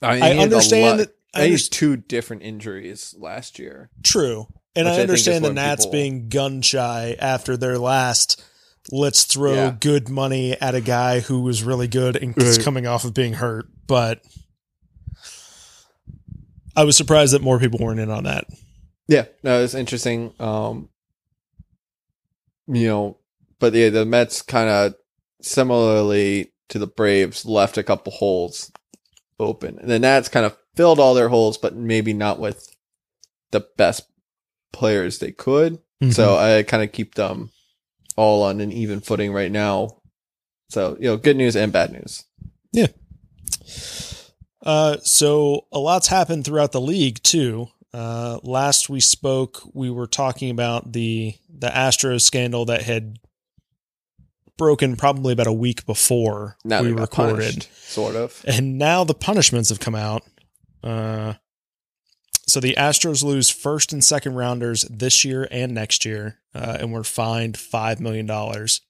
I, mean, I he had a understand that. I I two different injuries last year. true, and Which I I understand the Nats people- being gun shy after their last. Let's throw Yeah. good money at a guy who was really good and is coming off of being hurt, but I was surprised that more people weren't in on that. Yeah, no, it's interesting. Um, you know, but yeah, the Mets kind of similarly to the Braves left a couple holes open, and the Nats kind of filled all their holes, but maybe not with the best players they could. So I kind of keep them all on an even footing right now. So you know, good news and bad news. Yeah. Uh, so a lot's happened throughout the league too. Uh, last we spoke, we were talking about the the Astros scandal that had broken probably about a week before Now we recorded, punished, sort of. and now the punishments have come out. Uh, so the Astros lose first and second rounders this year and next year, uh, and were fined five million dollars.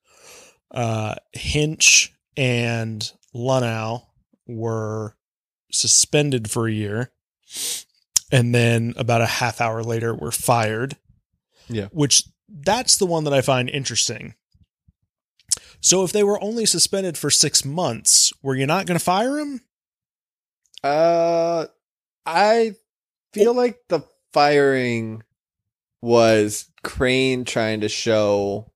Uh, Hinch and Luhnow were suspended for a year, and then about a half hour later were fired. Yeah. which that's the one that I find interesting. So if they were only suspended for six months, were you not going to fire him? Uh, I feel like the firing was Crane trying to show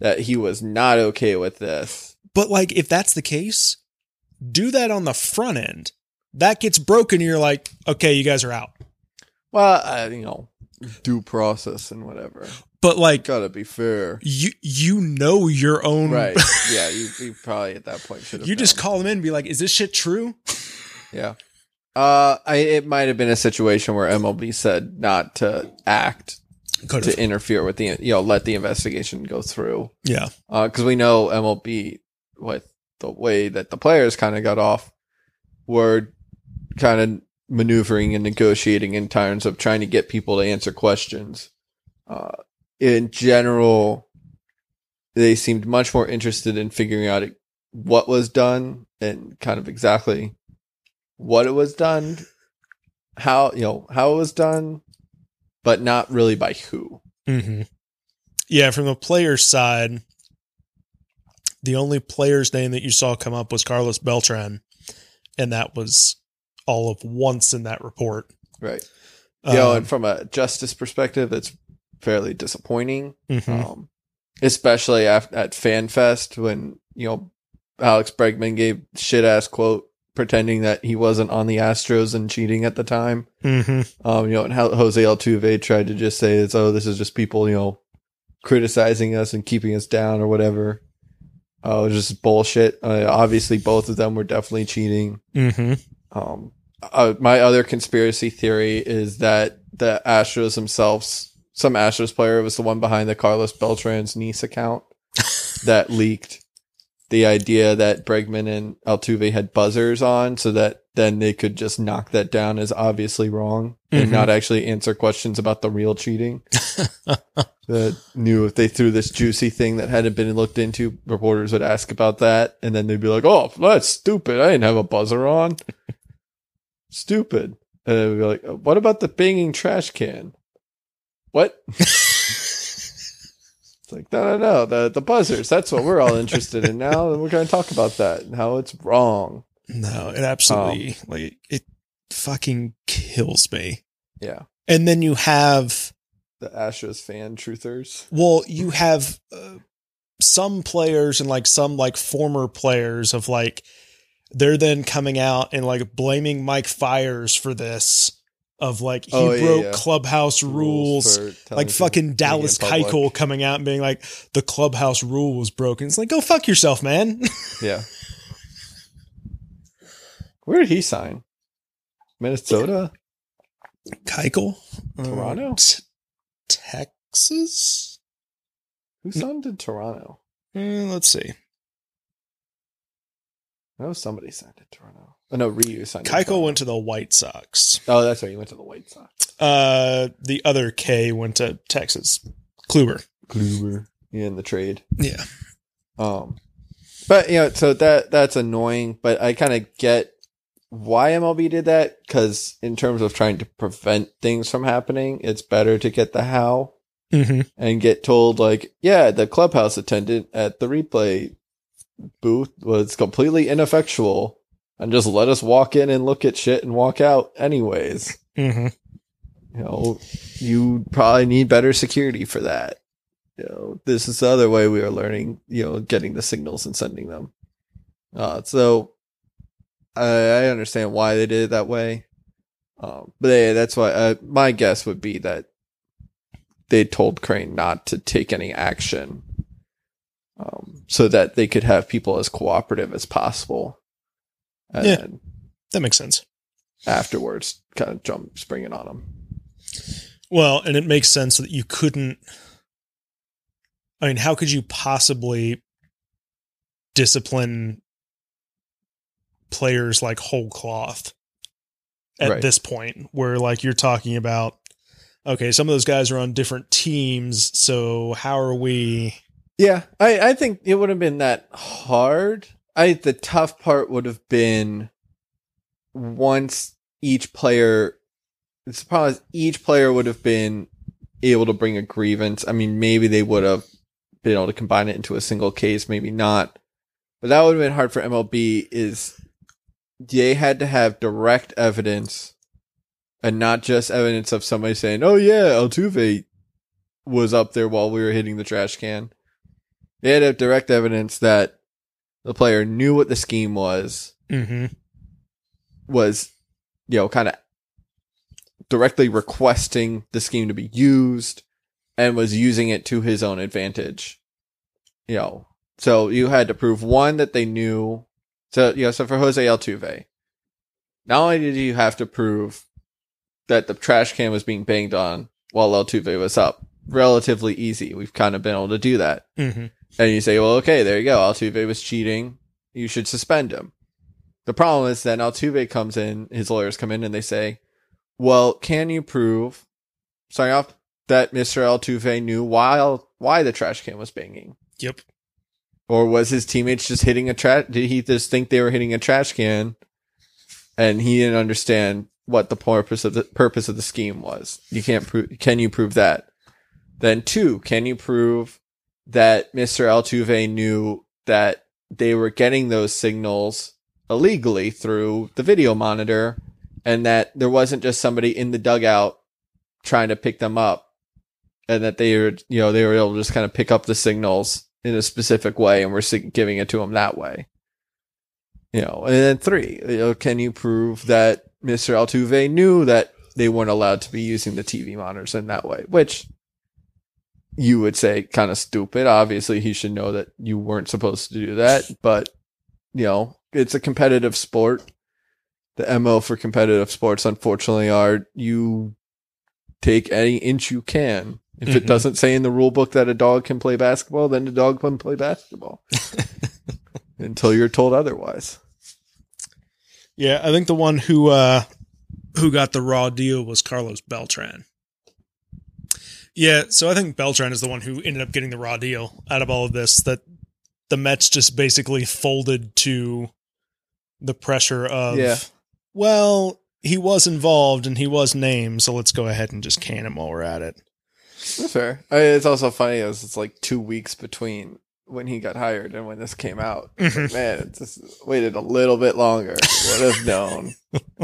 that he was not okay with this. But like, if that's the case, do that on the front end. That gets broken. You're like, okay, you guys are out. Well, uh, you know, due process and whatever. But like, Gotta be fair. you you know your own Right. yeah, you, you probably at that point should have. You just known. call them in and be like, is this shit true? Yeah. Uh, I, it might have been a situation where MLB said not to act Could to interfere with the, you know, let the investigation go through. Yeah. because we know MLB with the way that the players kind of got off were kind of maneuvering and negotiating in terms of trying to get people to answer questions. Uh, in general, they seemed much more interested in figuring out what was done and kind of exactly what it was done, how you know how it was done, but not really by who. Mm-hmm. Yeah. From the player's side, the only player's name that you saw come up was Carlos Beltran, and that was all of once in that report. Right. you know, Um, and from a justice perspective, it's fairly disappointing, mhm. um, especially at, at FanFest when you know Alex Bregman gave shit ass quote pretending that he wasn't on the Astros and cheating at the time. Mhm. Um, you know, and how Jose Altuve tried to just say it's oh this is just people you know criticizing us and keeping us down or whatever. Uh, just bullshit. Uh, obviously, both of them were definitely cheating. Mhm. Um, uh, my other conspiracy theory is that the Astros themselves, some Astros player was the one behind the Carlos Beltran's niece account that leaked the idea that Bregman and Altuve had buzzers on so that then they could just knock that down as obviously wrong and Mhm. not actually answer questions about the real cheating. that knew if they threw this juicy thing that hadn't been looked into, reporters would ask about that, and then they'd be like, "Oh, that's stupid. I didn't have a buzzer on. Stupid." And they'd be like, "What about the banging trash can?" what? It's like, no, no, no. The the buzzers. That's what we're all interested in now, and we're going to talk about that and how it's wrong. No, it absolutely like it fucking kills me. Yeah, And then you have the Astros fan truthers. well, you have uh, some players and like some like former players of like they're then coming out and like blaming Mike Fiers for this of like he Oh, yeah, broke yeah. clubhouse rules. telling like fucking Dallas. Keuchel coming out and being like the clubhouse rule was broken. It's like go fuck yourself, man. Yeah. Where did he sign? Minnesota. Keuchel, Toronto? Uh, t- Texas. Who signed in Toronto? Eh, let's see. I know somebody signed in Toronto. Oh no, Ryu signed. Keuchel went to the White Sox. Oh, that's right. He went to the White Sox. Uh, the other K went to Texas. Kluber. Kluber. Yeah, in the trade. Yeah. Um, but you know, so that that's annoying. But I kind of get why MLB did that because in terms of trying to prevent things from happening, it's better to get the how Mm-hmm. and get told like, yeah, the clubhouse attendant at the replay booth was completely ineffectual, and just let us walk in and look at shit and walk out anyways. Mm-hmm. You know, you probably need better security for that. You know, this is the other way we are learning, you know, getting the signals and sending them. Uh, so I, I understand why they did it that way. Um, but yeah, that's why uh, my guess would be that they told Crane not to take any action, um, so that they could have people as cooperative as possible. And Yeah. That makes sense. afterwards, kind of jump springing on them. Well, and it makes sense that you couldn't. I mean, how could you possibly discipline players like whole cloth at Right. this point, where like you're talking about, okay, some of those guys are on different teams, so how are we? Yeah, I, I think it would have been that hard. I the tough part would have been once each player. It's probably each player would have been able to bring a grievance. I mean, maybe they would have been able to combine it into a single case, maybe not. But that would have been hard for MLB. Is they had to have direct evidence, and not just evidence of somebody saying, "Oh yeah, Altuve was up there while we were hitting the trash can." They had to have direct evidence that the player knew what the scheme was, Mm-hmm. was, you know, kind of directly requesting the scheme to be used and was using it to his own advantage. You know, so you had to prove one that they knew. So, you know, so for Jose Altuve, not only did you have to prove that the trash can was being banged on while Altuve was up, relatively easy. We've kind of been able to do that. Mm-hmm. And you say, well, okay, there you go. Altuve was cheating. You should suspend him. The problem is then Altuve comes in, his lawyers come in and they say, well, can you prove, starting off, that Mr. Altuve knew why, why the trash can was banging? Yep. Or was his teammates just hitting a trash? Did he just think they were hitting a trash can and he didn't understand what the purpose of the purpose of the scheme was? You can't prove, can you prove that? Then two, can you prove that Mr. Altuve knew that they were getting those signals illegally through the video monitor and that there wasn't just somebody in the dugout trying to pick them up and that they were, you know, they were able to just kind of pick up the signals in a specific way and we're giving it to them that way. You know, and then three, you know, can you prove that Mr. Altuve knew that they weren't allowed to be using the TV monitors in that way, which you would say kind of stupid. Obviously, he should know that you weren't supposed to do that, but you know, it's a competitive sport. The MO for competitive sports, unfortunately, are you take any inch you can. If it Mhm. doesn't say in the rule book that a dog can play basketball, then the dog can play basketball until you're told otherwise. Yeah, I think the one who uh who got the raw deal was Carlos Beltran. Yeah, so I think Beltran is the one who ended up getting the raw deal out of all of this. That the Mets just basically folded to the pressure of Yeah. well, he was involved and he was named, so let's go ahead and just can him while we're at it. That's fair. I mean, it's also funny as it's like two weeks between when he got hired and when this came out. Like, man, it just waited a little bit longer. Would have known.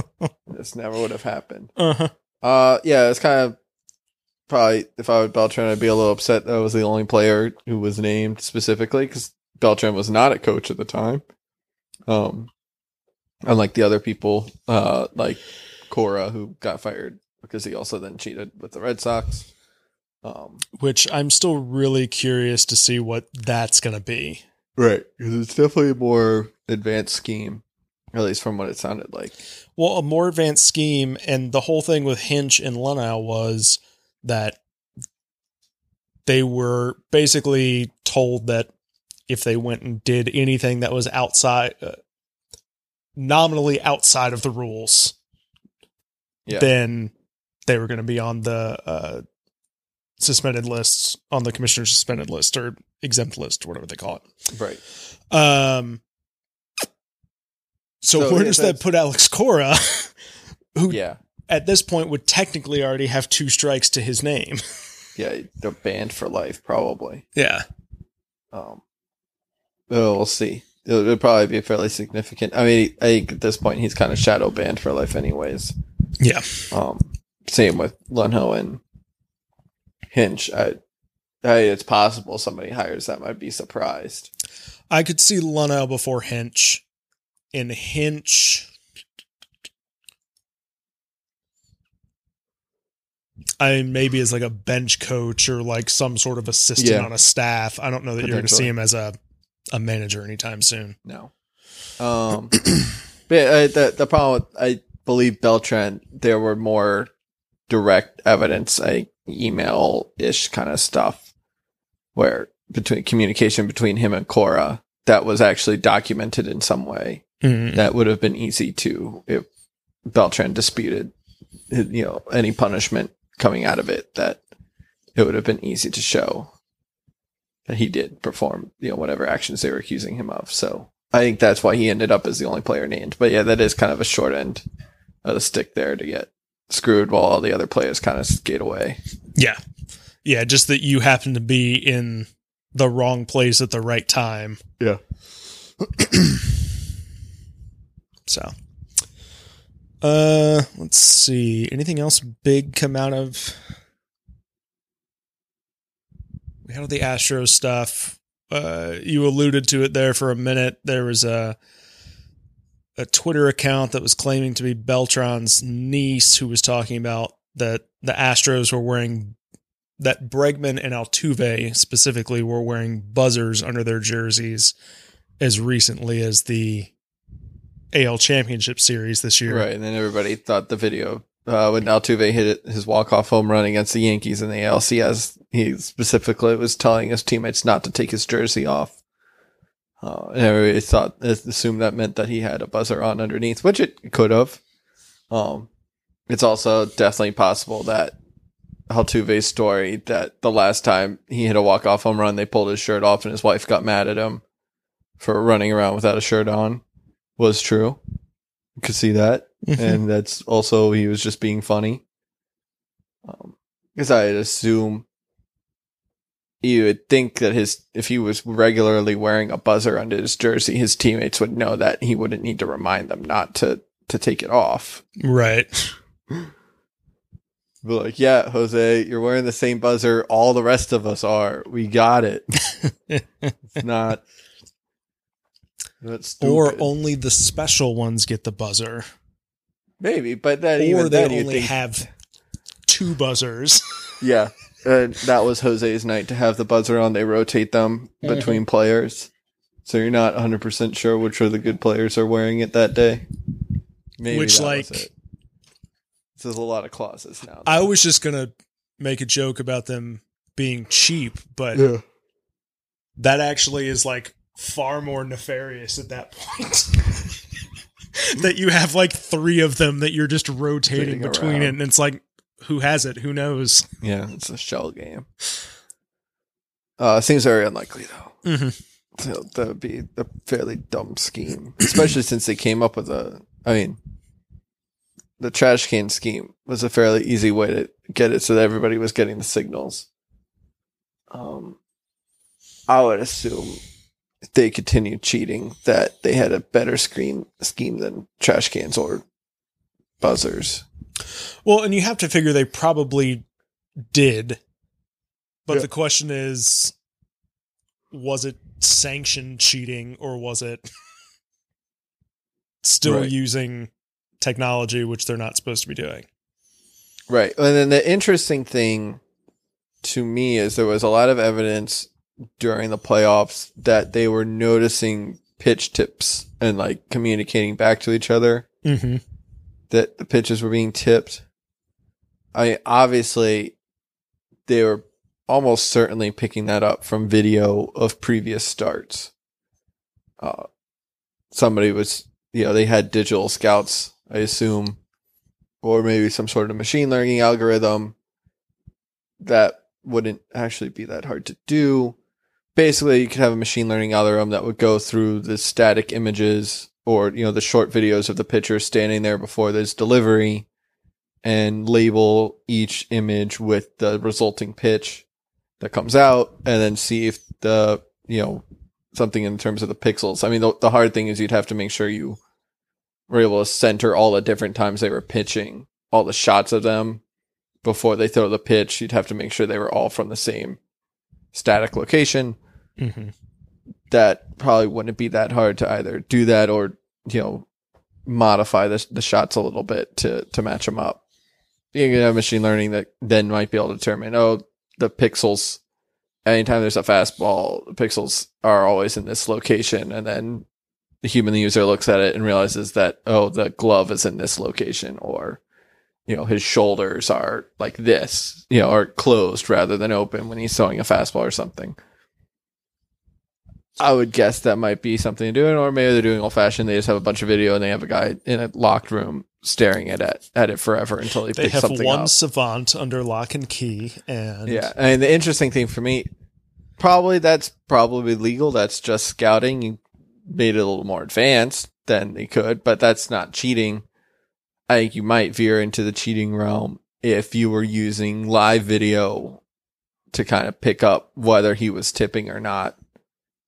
this never would have happened. Uh-huh. Uh, yeah, it's kind of probably if I were Beltran, I'd be a little upset that I was the only player who was named specifically because Beltran was not a coach at the time. Um, unlike the other people, uh, like Cora who got fired because he also then cheated with the Red Sox. Um, Which I'm still really curious to see what that's going to be. right, because it's definitely a more advanced scheme, at least from what it sounded like. Well, a more advanced scheme, and the whole thing with Hinch and Luhnow was that they were basically told that if they went and did anything that was outside, uh, nominally outside of the rules, Yeah. then they were going to be on the uh, suspended lists, on the commissioner's suspended list or exempt list, whatever they call it. Right. Um. So, So, where does that put Alex Cora, who Yeah. At this point would technically already have two strikes to his name? Yeah. They're banned for life, probably. Yeah. Um, oh, we'll see. It'll, it'll probably be fairly significant. I mean, I think at this point he's kind of shadow banned for life, anyways. Yeah. Um, same with Luhnow and Hinch. I, I, it's possible somebody hires that. Might be surprised. I could see Luhnow before Hinch. And Hinch. I mean, maybe as like a bench coach or like some sort of assistant Yeah. on a staff. I don't know that you're going to see him as a, a manager anytime soon. No. Um, but uh, the the problem with, I believe Beltran, there were more direct evidence, like email ish kind of stuff, where between communication between him and Cora that was actually documented in some way Mhm. that would have been easy to if Beltran disputed, you know, any punishment coming out of it. That it would have been easy to show that he did perform, you know, whatever actions they were accusing him of. So I think that's why he ended up as the only player named. But yeah, that is kind of a short end of the stick there to get screwed while all the other players kind of skate away. Yeah. Yeah, just that you happen to be in the wrong place at the right time. Yeah. So uh let's see. Anything else big come out of we had all the Astro stuff. Uh you alluded to it there for a minute. There was a a Twitter account that was claiming to be Beltran's niece who was talking about that the Astros were wearing that Bregman and Altuve specifically were wearing buzzers under their jerseys as recently as the AL Championship Series this year. Right. And then everybody thought the video uh, when Altuve hit it, his walk-off home run against the Yankees in the ALCS, he specifically was telling his teammates not to take his jersey off. Uh, and everybody thought, assumed that meant that he had a buzzer on underneath, which it could have. Um, it's also definitely possible that Altuve's story that the last time he hit a walk-off home run, they pulled his shirt off and his wife got mad at him for running around without a shirt on was true. You could see that and that's also he was just being funny. Um, because I'd assume you would think that his if he was regularly wearing a buzzer under his jersey, his teammates would know that he wouldn't need to remind them not to to take it off. right. Be like, yeah, Jose, you're wearing the same buzzer all the rest of us are. We got it. It's not. That's stupid. Or only the special ones get the buzzer. maybe, but then or even they then, you only think have two buzzers. Yeah. And that was Jose's night to have the buzzer on. They rotate them Mm-hmm. between players. So you're not 100% sure which of the good players are wearing it that day. Maybe Which, that like- was it. So there's a lot of clauses now. I was just gonna make a joke about them being cheap, but yeah. that actually is like far more nefarious at that point. that you have like three of them that you're just rotating Rotating between around. it, and it's like, who has it? Who knows? Yeah, it's a shell game. Uh, seems very unlikely though. Mhm. So that would be a fairly dumb scheme, especially since they came up with a. I mean, the trash can scheme was a fairly easy way to get it so that everybody was getting the signals. Um, I would assume if they continued cheating that they had a better screen scheme than trash cans or buzzers. Well, and you have to figure they probably did. But Yeah. the question is was it sanctioned cheating or was it still Right. using technology which they're not supposed to be doing? Right. And then the interesting thing to me is there was a lot of evidence during the playoffs that they were noticing pitch tips and like communicating back to each other Mm-hmm. that the pitches were being tipped. I obviously they were almost certainly picking that up from video of previous starts. Uh, somebody was, you know, they had digital scouts, I assume, or maybe some sort of machine learning algorithm that wouldn't actually be that hard to do. Basically, you could have a machine learning algorithm that would go through the static images or, you know, the short videos of the pitcher standing there before this delivery and label each image with the resulting pitch that comes out and then see if the, you know, something in terms of the pixels. I mean, the, the hard thing is you'd have to make sure you were able to center all the different times they were pitching, all the shots of them before they throw the pitch. You'd have to make sure they were all from the same static location. Mm-hmm. That probably wouldn't be that hard to either do that or, you know, modify the, the shots a little bit to, to match them up. You can have machine learning that then might be able to determine, oh, the pixels, anytime there's a fastball, the pixels are always in this location. And then the human user looks at it and realizes that, oh, the glove is in this location or, you know, his shoulders are like this, you know, are closed rather than open when he's throwing a fastball or something. I would guess that might be something to do, or maybe they're doing old fashioned. They just have a bunch of video and they have a guy in a locked room staring at it at it forever until he They picks have one savant under lock and key and Yeah, and the interesting thing for me, probably that's probably legal. That's just scouting. You made it a little more advanced than they could, but that's not cheating. I think you might veer into the cheating realm if you were using live video to kind of pick up whether he was tipping or not,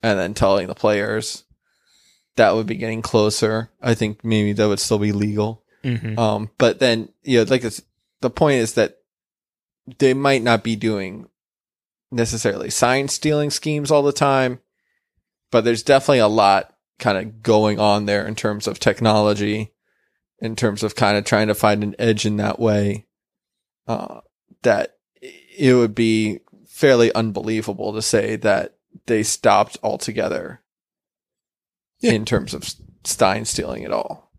and then telling the players. That would be getting closer. I think maybe that would still be legal. Mhm. Um, but then, you know, like it's, the point is that they might not be doing necessarily sign stealing schemes all the time, but there's definitely a lot kind of going on there in terms of technology, in terms of kind of trying to find an edge in that way. Uh, that it would be fairly unbelievable to say that they stopped altogether Yeah. in terms of Stein stealing it all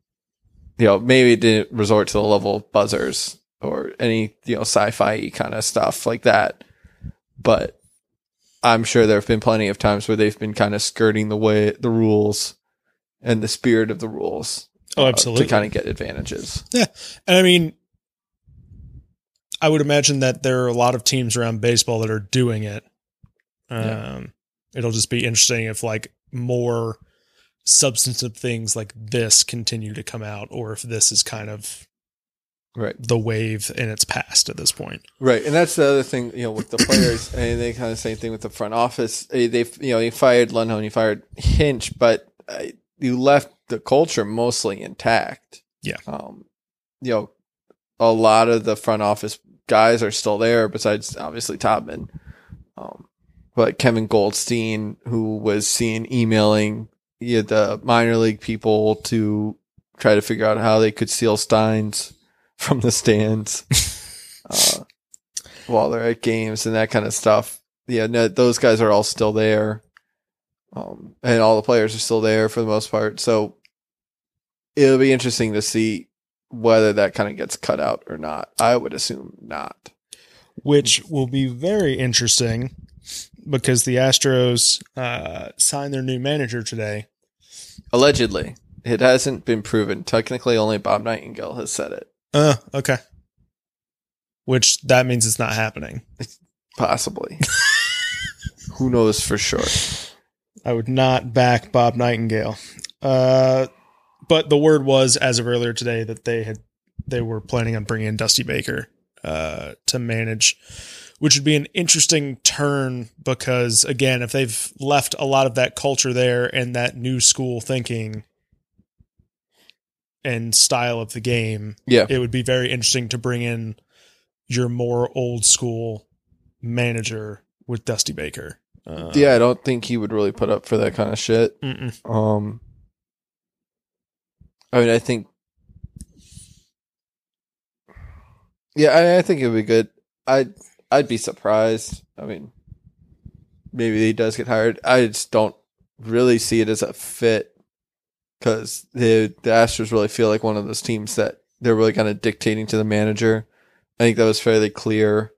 you know, maybe it didn't resort to the level of buzzers or any, you know, sci-fi kind of stuff like that. But I'm sure there have been plenty of times where they've been kind of skirting the way, the rules and the spirit of the rules Oh, uh, absolutely. to kind of get advantages. Yeah. And I mean, I would imagine that there are a lot of teams around baseball that are doing it. Um, Yeah. It'll just be interesting if like more substantive things like this continue to come out, or if this is kind of Right. the wave in its past at this point. Right, and that's the other thing, you know, with the players, and they kind of same thing with the front office. They, they you know, you fired Luhnow, you fired Hinch, but uh, you left the culture mostly intact. Yeah. Um, you know, a lot of the front office guys are still there, besides obviously Taubman. Um, but Kevin Goldstein, who was seen emailing the minor league people to try to figure out how they could steal Steins from the stands uh, while they're at games and that kind of stuff. Yeah, no, those guys are all still there, um, and all the players are still there for the most part. So it'll be interesting to see whether that kind of gets cut out or not. I would assume not. which will be very interesting because the Astros uh, signed their new manager today. Allegedly, it hasn't been proven. Technically, only Bob Nightingale has said it. Uh, okay. Which that means it's not happening. Possibly. Who knows for sure? I would not back Bob Nightingale. Uh, but the word was as of earlier today that they had they were planning on bringing in Dusty Baker uh, to manage, which would be an interesting turn because, again, if they've left a lot of that culture there and that new school thinking and style of the game, Yeah. it would be very interesting to bring in your more old school manager with Dusty Baker. Uh, yeah, I don't think he would really put up for that kind of shit. mm-mm. Um, I mean, I think, yeah, I, I think it would be good. I'd I'd be surprised. I mean, maybe he does get hired. I just don't really see it as a fit because the the Astros really feel like one of those teams that they're really kind of dictating to the manager. I think that was fairly clear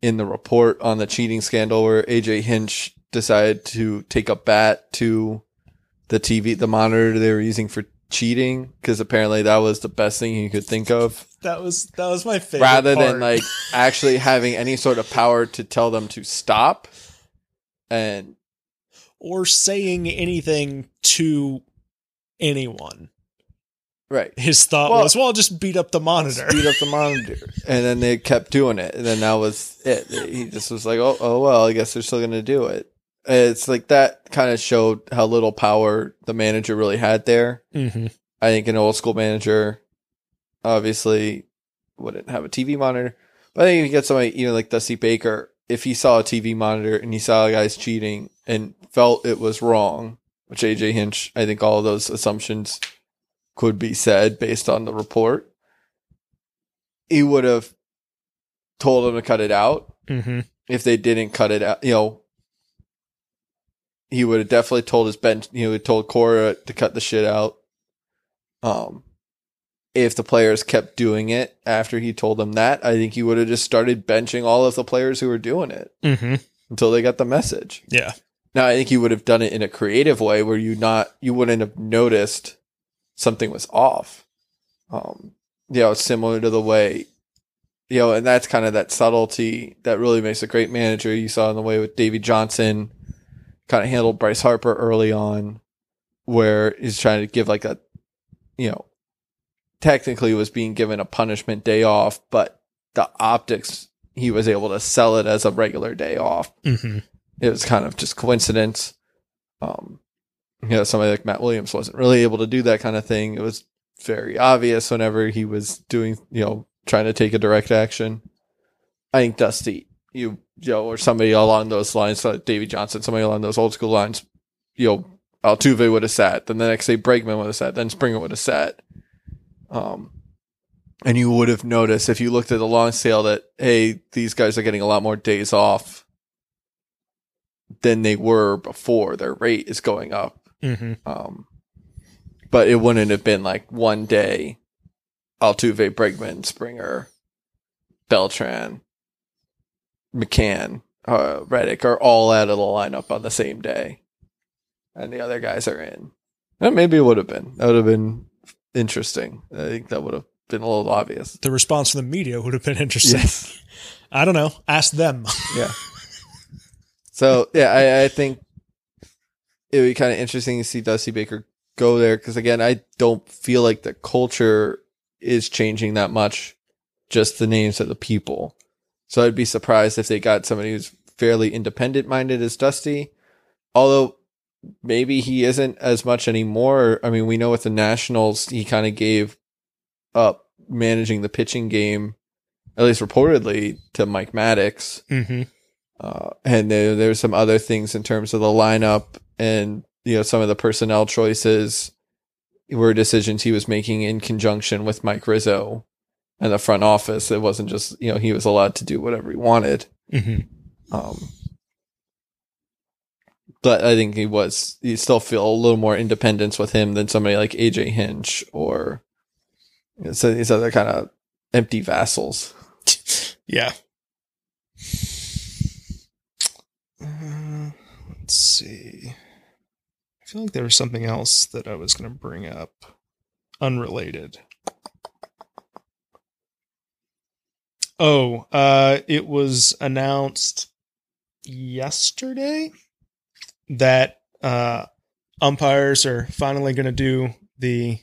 in the report on the cheating scandal where AJ Hinch decided to take a bat to the TV, the monitor they were using for cheating, because apparently that was the best thing he could think of, That was that was my favorite. rather part. than like actually having any sort of power to tell them to stop. And or saying anything to anyone. right, His thought Well- was, "Well, I'll just beat up the monitor." Beat up the monitor, and then they kept doing it, and then that was it. He just was like, "Oh, oh well, I guess they're still gonna do it." It's like that kind of showed how little power the manager really had there. hmm I think an old school manager obviously wouldn't have a TV monitor. But I think if you get somebody, you know, like Dusty Baker, if he saw a TV monitor and he saw guys cheating and felt it was wrong, which AJ Hinch, I think all those assumptions could be said based on the report, he would have told them to cut it out hmm if they didn't cut it out, you know, he would have definitely told his bench, he would have told Cora to cut the shit out. Um, if the players kept doing it after he told them that, I think he would have just started benching all of the players who were doing it hmm until they got the message. Yeah. Now, I think he would have done it in a creative way where you not, you wouldn't have noticed something was off. Um, you know, similar to the way, you know, and that's kind of that subtlety that really makes a great manager. You saw in the way with Davey Johnson, kind of handled Bryce Harper early on, where he's trying to give like a, you know, technically was being given a punishment day off, but the optics, he was able to sell it as a regular day off hmm it was kind of just coincidence. Um, you know, somebody like Matt Williams wasn't really able to do that kind of thing. It was very obvious whenever he was doing, you know, trying to take a direct action. I think Dusty, you, you know, or somebody along those lines, like Davey Johnson, somebody along those old school lines, you know, Altuve would have sat. Then the next day, Bregman would have sat. Then Springer would have sat. Um, and you would have noticed if you looked at the long sale that hey, these guys are getting a lot more days off than they were before. Their rate is going up. hmm Um, but it wouldn't have been like one day Altuve, Bregman, Springer, Beltran, McCann, uh, Reddick are all out of the lineup on the same day. And the other guys are in. Maybe it would have been. That would have been interesting. I think that would have been a little obvious. The response from the media would have been interesting. Yes. I don't know. Ask them. Yeah. so yeah, I, I think it would be kind of interesting to see Dusty Baker go there because again, I don't feel like the culture is changing that much. Just the names of the people. So I'd be surprised if they got somebody who's fairly independent minded as Dusty. Although maybe he isn't as much anymore. I mean, we know with the Nationals, he kind of gave up managing the pitching game, at least reportedly, to Mike Maddux. hmm Uh, and there, there's some other things in terms of the lineup and, you know, some of the personnel choices were decisions he was making in conjunction with Mike Rizzo and the front office. It wasn't just, you know, he was allowed to do whatever he wanted. hmm Um, but I think he was, you still feel a little more independence with him than somebody like AJ Hinch or you know, so these other kind of empty vassals. Yeah. Uh, let's see. I feel like there was something else that I was going to bring up, unrelated. Oh, uh, it was announced yesterday that uh, umpires are finally going to do the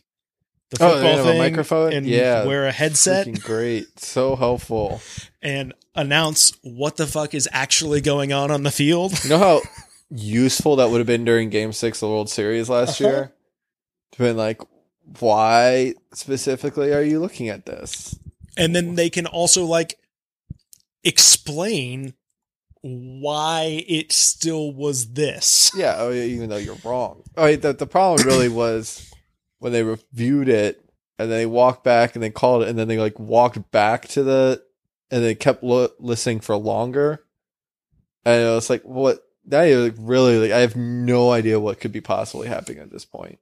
the Oh, football they have a thing microphone? and Yeah. wear a headset Freaking great. So helpful. and announce what the fuck is actually going on on the field. You know how useful that would have been during Game Six of the World Series last Uh-huh. year? To been like, why specifically are you looking at this? And then they can also like explain why it still was this. Yeah, oh, yeah, even though you're wrong. Oh, wait, the the problem really was when they reviewed it and they walked back and they called it and then they like walked back to the and they kept lo- listening for longer. And it was like, what? That is like really like I have no idea what could be possibly happening at this point.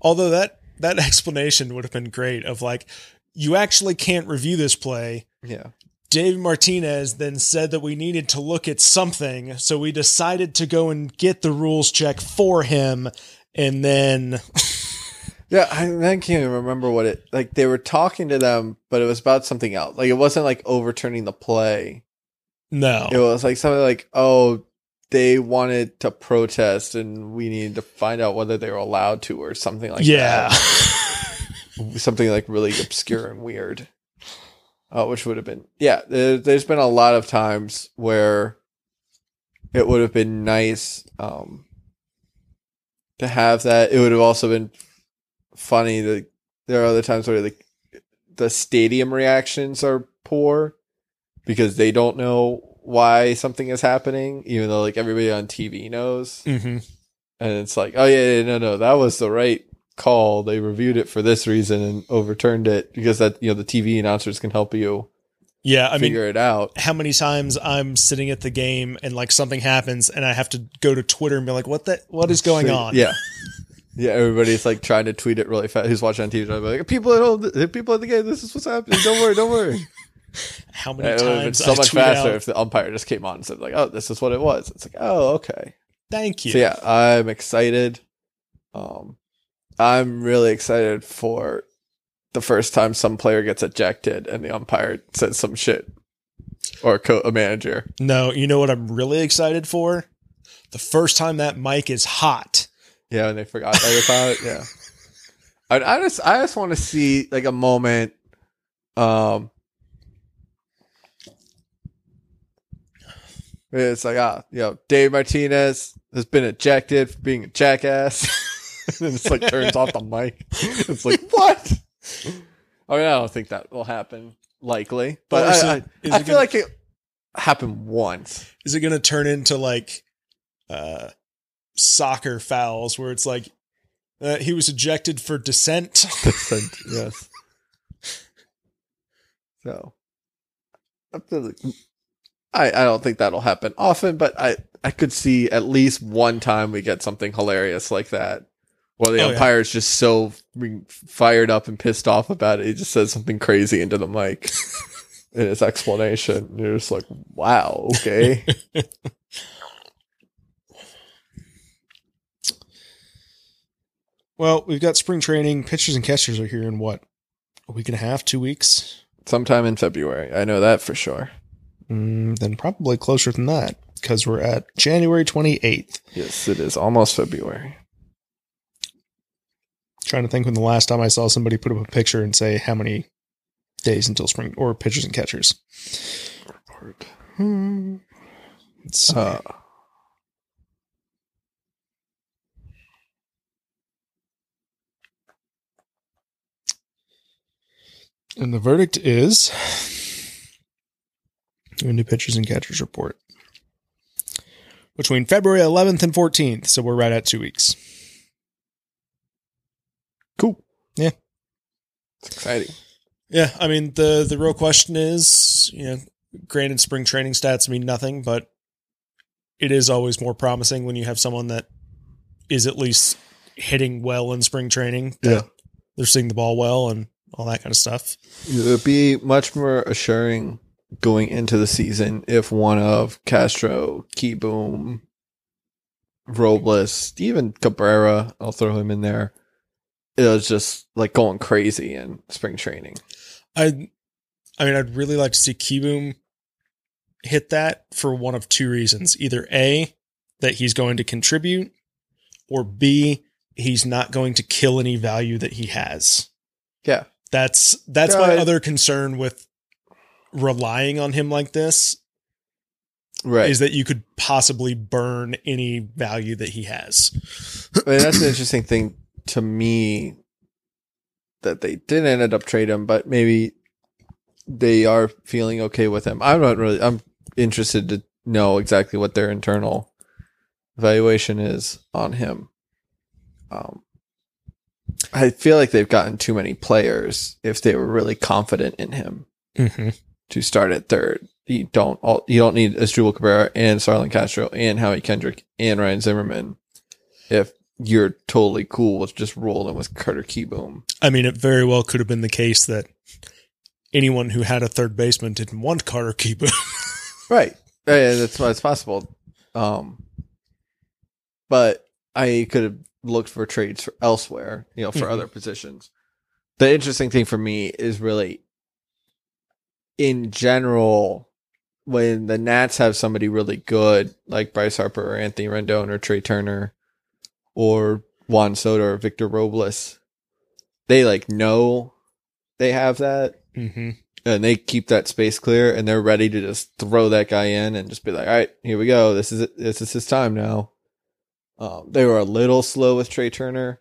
Although that that explanation would have been great of like you actually can't review this play. Yeah. Dave Martinez then said that we needed to look at something, so we decided to go and get the rules check for him and then Yeah, I, I can't even remember what it like. They were talking to them, but it was about something else. Like it wasn't like overturning the play. no. It was like something like, oh, they wanted to protest, and we needed to find out whether they were allowed to, or something like that. yeah. that. Something like really obscure and weird. Uh, which would have been, yeah. There, there's been a lot of times where it would have been nice um, to have that. It would have also been funny that there are other times where the the stadium reactions are poor because they don't know why something is happening, even though like everybody on TV knows. hmm And it's like, oh yeah, yeah, no, no, that was the right call. They reviewed it for this reason and overturned it because that you know the TV announcers can help you Yeah, I mean figure it out. how many times I'm sitting at the game and like something happens and I have to go to Twitter and be like, "What the what is going on?" Yeah. Yeah, everybody's like trying to tweet it really fast. Who's watching on TV? Trying to be like, people at home, people at the game. This is what's happening. Don't worry, don't worry. How many it would have been times so I much faster out, if the umpire just came on and said like, "Oh, this is what it was." It's like, "Oh, okay." Thank you. So yeah, I'm excited. Um, I'm really excited for the first time some player gets ejected and the umpire says some shit, or a, co- a manager. No, you know what I'm really excited for? The first time that mic is hot. Yeah, and they forgot that about it. Yeah, I, I just I just want to see like a moment. Um, it's like ah, you know, Dave Martinez has been ejected for being a jackass, and it's like turns off the mic. It's like what? I mean, I don't think that will happen. Likely, but Or is I, it- I, I it feel gonna- like it happened once. Is it going to turn into like uh soccer fouls where it's like uh, he was ejected for dissent? Dissent, yes. So, I feel like- I I don't think that'll happen often, but I I could see at least one time we get something hilarious like that, where the Oh, yeah. umpire is just so fired up and pissed off about it, he just says something crazy into the mic in his explanation. And you're just like, wow, okay. well, we've got spring training. Pitchers and catchers are here in what? A week and a half, two weeks? Sometime in February, I know that for sure. Mm, then probably closer than that because we're at January 28th. Yes, it is almost February. Trying to think when the last time I saw somebody put up a picture and say how many days until spring or pitchers and catchers. Hmm. Let's. Uh, and the verdict is a new pitchers and catchers report between February 11th and 14th. So we're right at two weeks. cool. Yeah. It's exciting. Yeah, I mean the the real question is, you know, granted spring training stats mean nothing, but it is always more promising when you have someone that is at least hitting well in spring training. that Yeah. They're seeing the ball well and all that kind of stuff. It would be much more assuring going into the season if one of Castro, Kieboom, Robles, even Cabrera, I'll throw him in there. It was just like going crazy in spring training. I I mean I'd really like to see Kieboom hit that for one of two reasons. Either A, that he's going to contribute, or B, he's not going to kill any value that he has. Yeah. That's that's my other concern with relying on him like this Right. is that you could possibly burn any value that he has. I mean, that's an interesting thing to me that they didn't end up trade him, but maybe they are feeling okay with him. I'm not really. I'm interested to know exactly what their internal evaluation is on him. Um, I feel like they've gotten too many players if they were really confident in him Mm-hmm. to start at third. You don't all, you don't need Asdrubal Cabrera and Starlin Castro and Howie Kendrick and Ryan Zimmerman if you're totally cool with just rolling with Carter Kieboom. I mean, it very well could have been the case that anyone who had a third baseman didn't want Carter Kieboom. Right. Yeah, that's why it's possible. Um, but I could have looked for trades for elsewhere, you know, for Mhm. other positions. The interesting thing for me is really in general when the Nats have somebody really good like Bryce Harper or Anthony Rendon or Trea Turner or Juan Soto or Victor Robles, they like know they have that mm-hmm. and they keep that space clear and they're ready to just throw that guy in and just be like, all right, here we go. This is it. This is his time now. Um, they were a little slow with Trea Turner,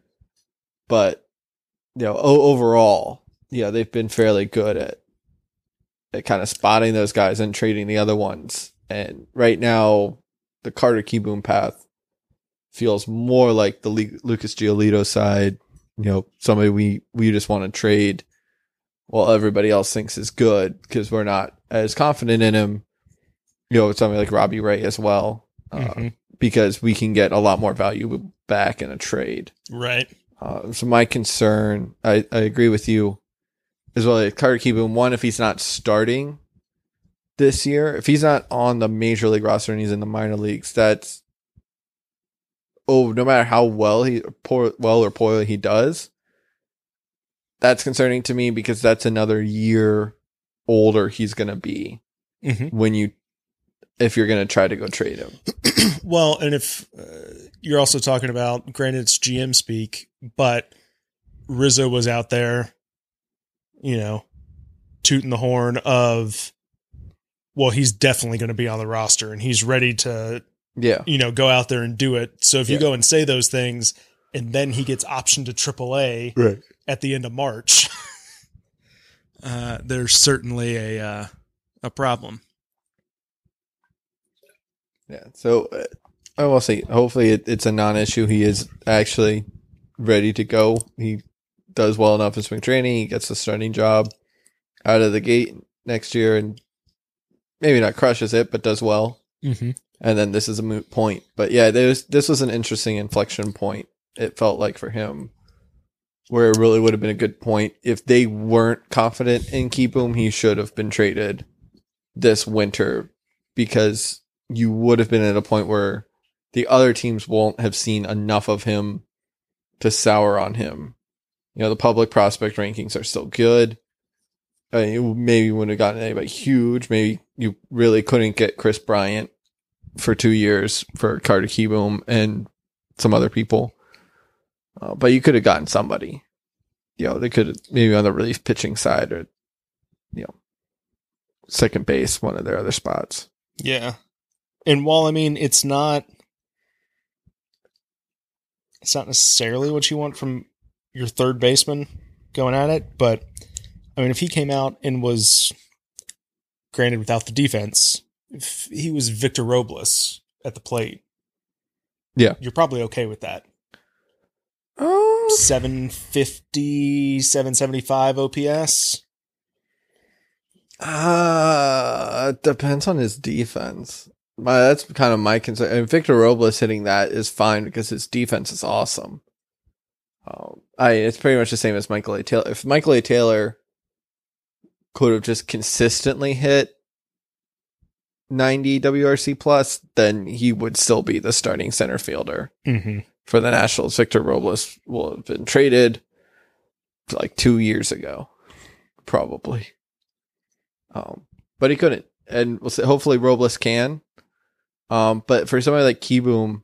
but you know, overall, yeah, they've been fairly good at at kind of spotting those guys and trading the other ones. And right now, the Carter Kieboom path feels more like the Le- Lucas Giolito side. You know, somebody we we just want to trade while everybody else thinks is good because we're not as confident in him. You know, somebody like Robbie Ray as well, uh, Mhm. because we can get a lot more value back in a trade. Right. Uh, so my concern, I, I agree with you, as well. Like Carter Kieboom, one, if he's not starting this year, if he's not on the major league roster and he's in the minor leagues, that's oh, no matter how well he poor well or poorly he does, that's concerning to me because that's another year older he's gonna be Mm-hmm. when you if you're gonna try to go trade him. well, and if uh, you're also talking about, granted, it's GM speak, but Rizzo was out there, you know, tooting the horn of, well, he's definitely going to be on the roster and he's ready to, Yeah. you know, go out there and do it. So if you Yeah. go and say those things and then he gets optioned to AAA Right. at the end of March, uh, there's certainly a uh, a problem. Yeah. So uh, I will say, hopefully, it, it's a non-issue. He is actually ready to go. He does well enough in spring training. He gets a starting job out of the gate next year, and maybe not crushes it, but does well. Mm-hmm. And then this is a moot point. But yeah, was, this was an interesting inflection point. It felt like for him, where it really would have been a good point if they weren't confident in Kieboom. He should have been traded this winter because you would have been at a point where the other teams won't have seen enough of him to sour on him. You know, the public prospect rankings are still good. I mean, you maybe wouldn't have gotten anybody huge. Maybe you really couldn't get Kris Bryant for two years for Carter Kieboom and some other people. Uh, but you could have gotten somebody. You know, they could maybe on the relief pitching side or, you know, second base, one of their other spots. Yeah. And while I mean it's not it's not necessarily what you want from your third baseman going at it, but I mean if he came out and was granted without the defense, he was Victor Robles at the plate. Yeah. You're probably okay with that. Oh, 750, 775 OPS. uh, depends on his defense. My, that's kind of my concern. And Victor Robles hitting that is fine because his defense is awesome. Um, I it's pretty much the same as Michael A. Taylor. If Michael A. Taylor could have just consistently hit 90 WRC plus, then he would still be the starting center fielder Mm-hmm. for the Nationals. Victor Robles will have been traded like two years ago, probably. Um, but he couldn't, and we'll say hopefully Robles can. Um, but for somebody like Kieboom,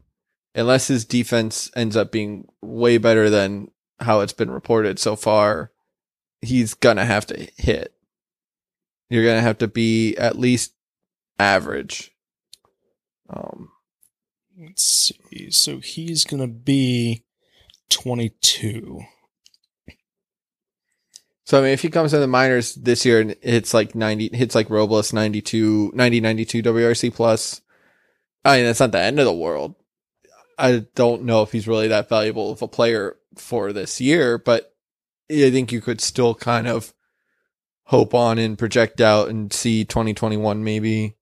unless his defense ends up being way better than how it's been reported so far, he's gonna have to hit. You're gonna have to be at least average. Um, Let's see. So he's going to be 22. so I mean, if he comes in the minors this year and hits like 90, hits like Robles 92, 90, 92 WRC plus, I mean, that's not the end of the world. I don't know if he's really that valuable of a player for this year, but I think you could still kind of hope on and project out and see 2021 maybe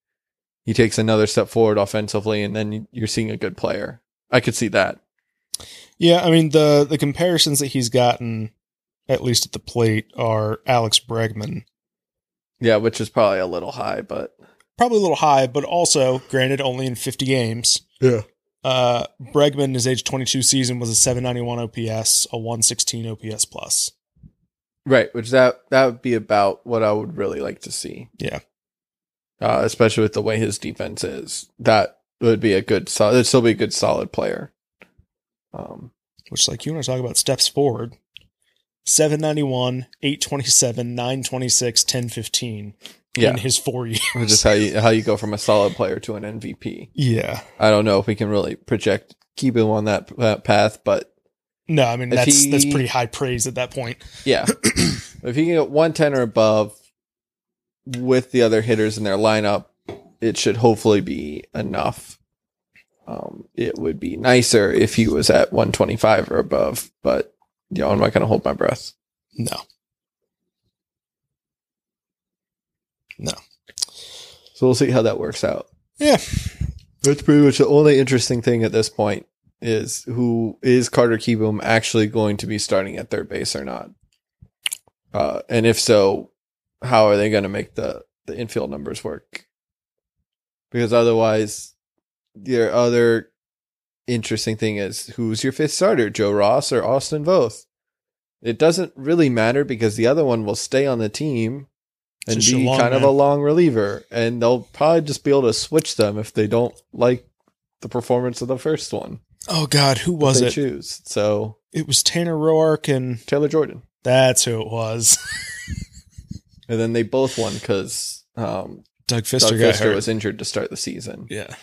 he takes another step forward offensively and then you're seeing a good player. I could see that. Yeah, I mean the the comparisons that he's gotten, at least at the plate, are Alex Bregman. Yeah, which is probably a little high, but Probably a little high, but also, granted, only in 50 games. yeah. Uh, Bregman, his age 22 season was a 791 OPS, a 116 OPS plus. Right, which that that would be about what I would really like to see. Yeah. Uh, especially with the way his defense is. That would be a good solid it'd still be a good solid player. Um Which, like, you want to talk about steps forward 791, 827, 926, 1015 yeah. in his four years. Which is how you how you go from a solid player to an MVP. Yeah. I don't know if we can really project keep him on that, that path, but No, I mean, that's, he- that's pretty high praise at that point. yeah. if he can get 110 or above with the other hitters in their lineup, it should hopefully be enough. Um, it would be nicer if he was at 125 or above, but you know, I'm not going to hold my breath. No. No. So we'll see how that works out. Yeah. That's pretty much the only interesting thing at this point is who is Carter Kieboom actually going to be starting at third base or not? Uh, and if so, how are they going to make the, the infield numbers work? Because otherwise, your other interesting thing is who's your fifth starter, Joe Ross or Austin Voth? It doesn't really matter because the other one will stay on the team and Just be kind of a long reliever, and they'll probably just be able to switch them if they don't like the performance of the first one. Oh, God. Who was they it? choose? So It was Tanner Roark, and Taylor Jordan, that's who it was. and then they both won because um, Doug Fister Doug Fister was injured to start the season, yeah.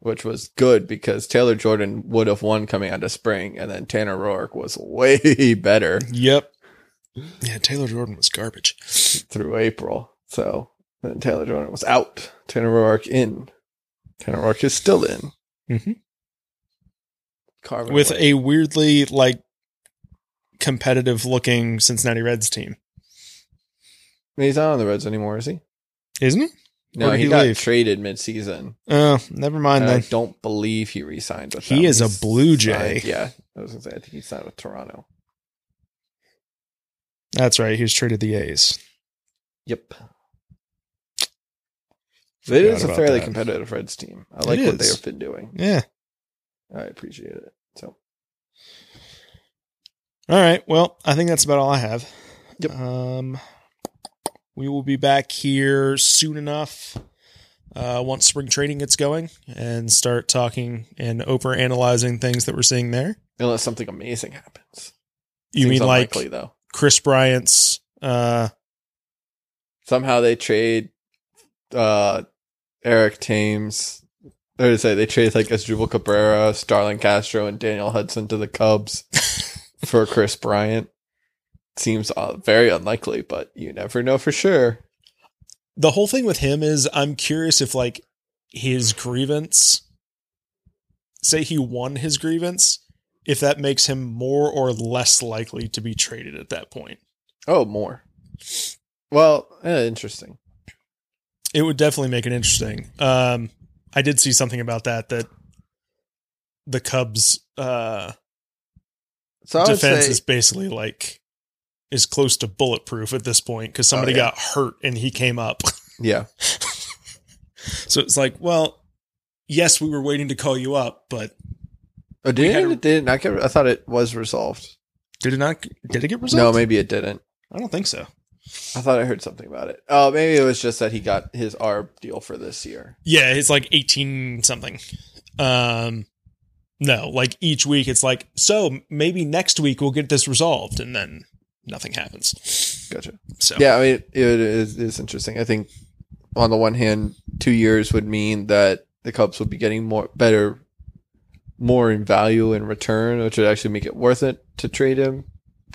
which was good because Taylor Jordan would have won coming out of spring, and then Tanner Roark was way better Yep. Yeah, Taylor Jordan was garbage. through April. So then Taylor Jordan was out. Tanner Roark in. Tanner Roark is still in. Mhm. Carving With away. a weirdly, like, competitive looking Cincinnati Reds team. He's not on the Reds anymore, is he? Isn't he? No, he, he got leave? traded mid-season. Oh, never mind I don't believe he re-signed with He them. is a Blue Jay. signed- yeah, I was gonna say I think he signed with Toronto. That's right. He was traded the A's. Yep. It is a fairly that. competitive Reds team. I like what they've been doing. Yeah. I appreciate it. So All right. Well, I think that's about all I have. Yep. Um, we will be back here soon enough uh, once spring training gets going and start talking and over analyzing things that we're seeing there. unless something amazing happens. You Seems mean like though? Kris Bryant's? Uh, Somehow they trade uh Eric Thames. Or to say they trade like Asdrubal Cabrera, Starlin Castro, and Daniel Hudson to the Cubs for Kris Bryant. Seems uh, very unlikely, but you never know for sure. the whole thing with him is I'm curious if like his grievance, say he won his grievance, if that makes him more or less likely to be traded at that point. Oh, more. Well, eh, interesting. It would definitely make it interesting. Um, I did see something about that that the Cubs uh, So defense say, is basically like is close to bulletproof at this point because somebody Oh, yeah. got hurt and he came up. yeah, so it's like, well, yes, we were waiting to call you up, but oh, did it, a- did it not get? I thought it was resolved. did it not? Did it get resolved? No, maybe it didn't. I don't think so. I thought I heard something about it. Oh, maybe it was just that he got his ARB deal for this year. Yeah, it's like eighteen something. Um, No, like each week it's like, so maybe next week we'll get this resolved, and then nothing happens. Gotcha. So Yeah, I mean, it is it's interesting. I think on the one hand, two years would mean that the Cubs would be getting more better, more in value in return, which would actually make it worth it to trade him.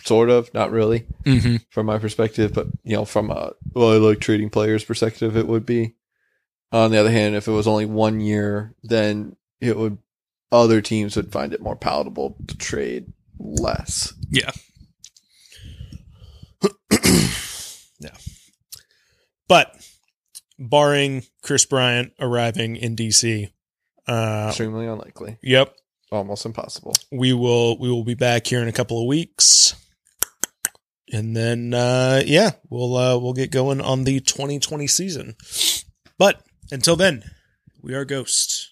Sort of, not really, mm-hmm. from my perspective, but you know, from a well, I like trading players perspective, it would be. On the other hand, if it was only one year, then it would other teams would find it more palatable to trade less. yeah. But barring Kris Bryant arriving in DC, uh, Extremely unlikely, yep, almost impossible. we will we will be back here in a couple of weeks. And then uh yeah, we'll uh we'll get going on the 2020 season. But until then, we are Ghost.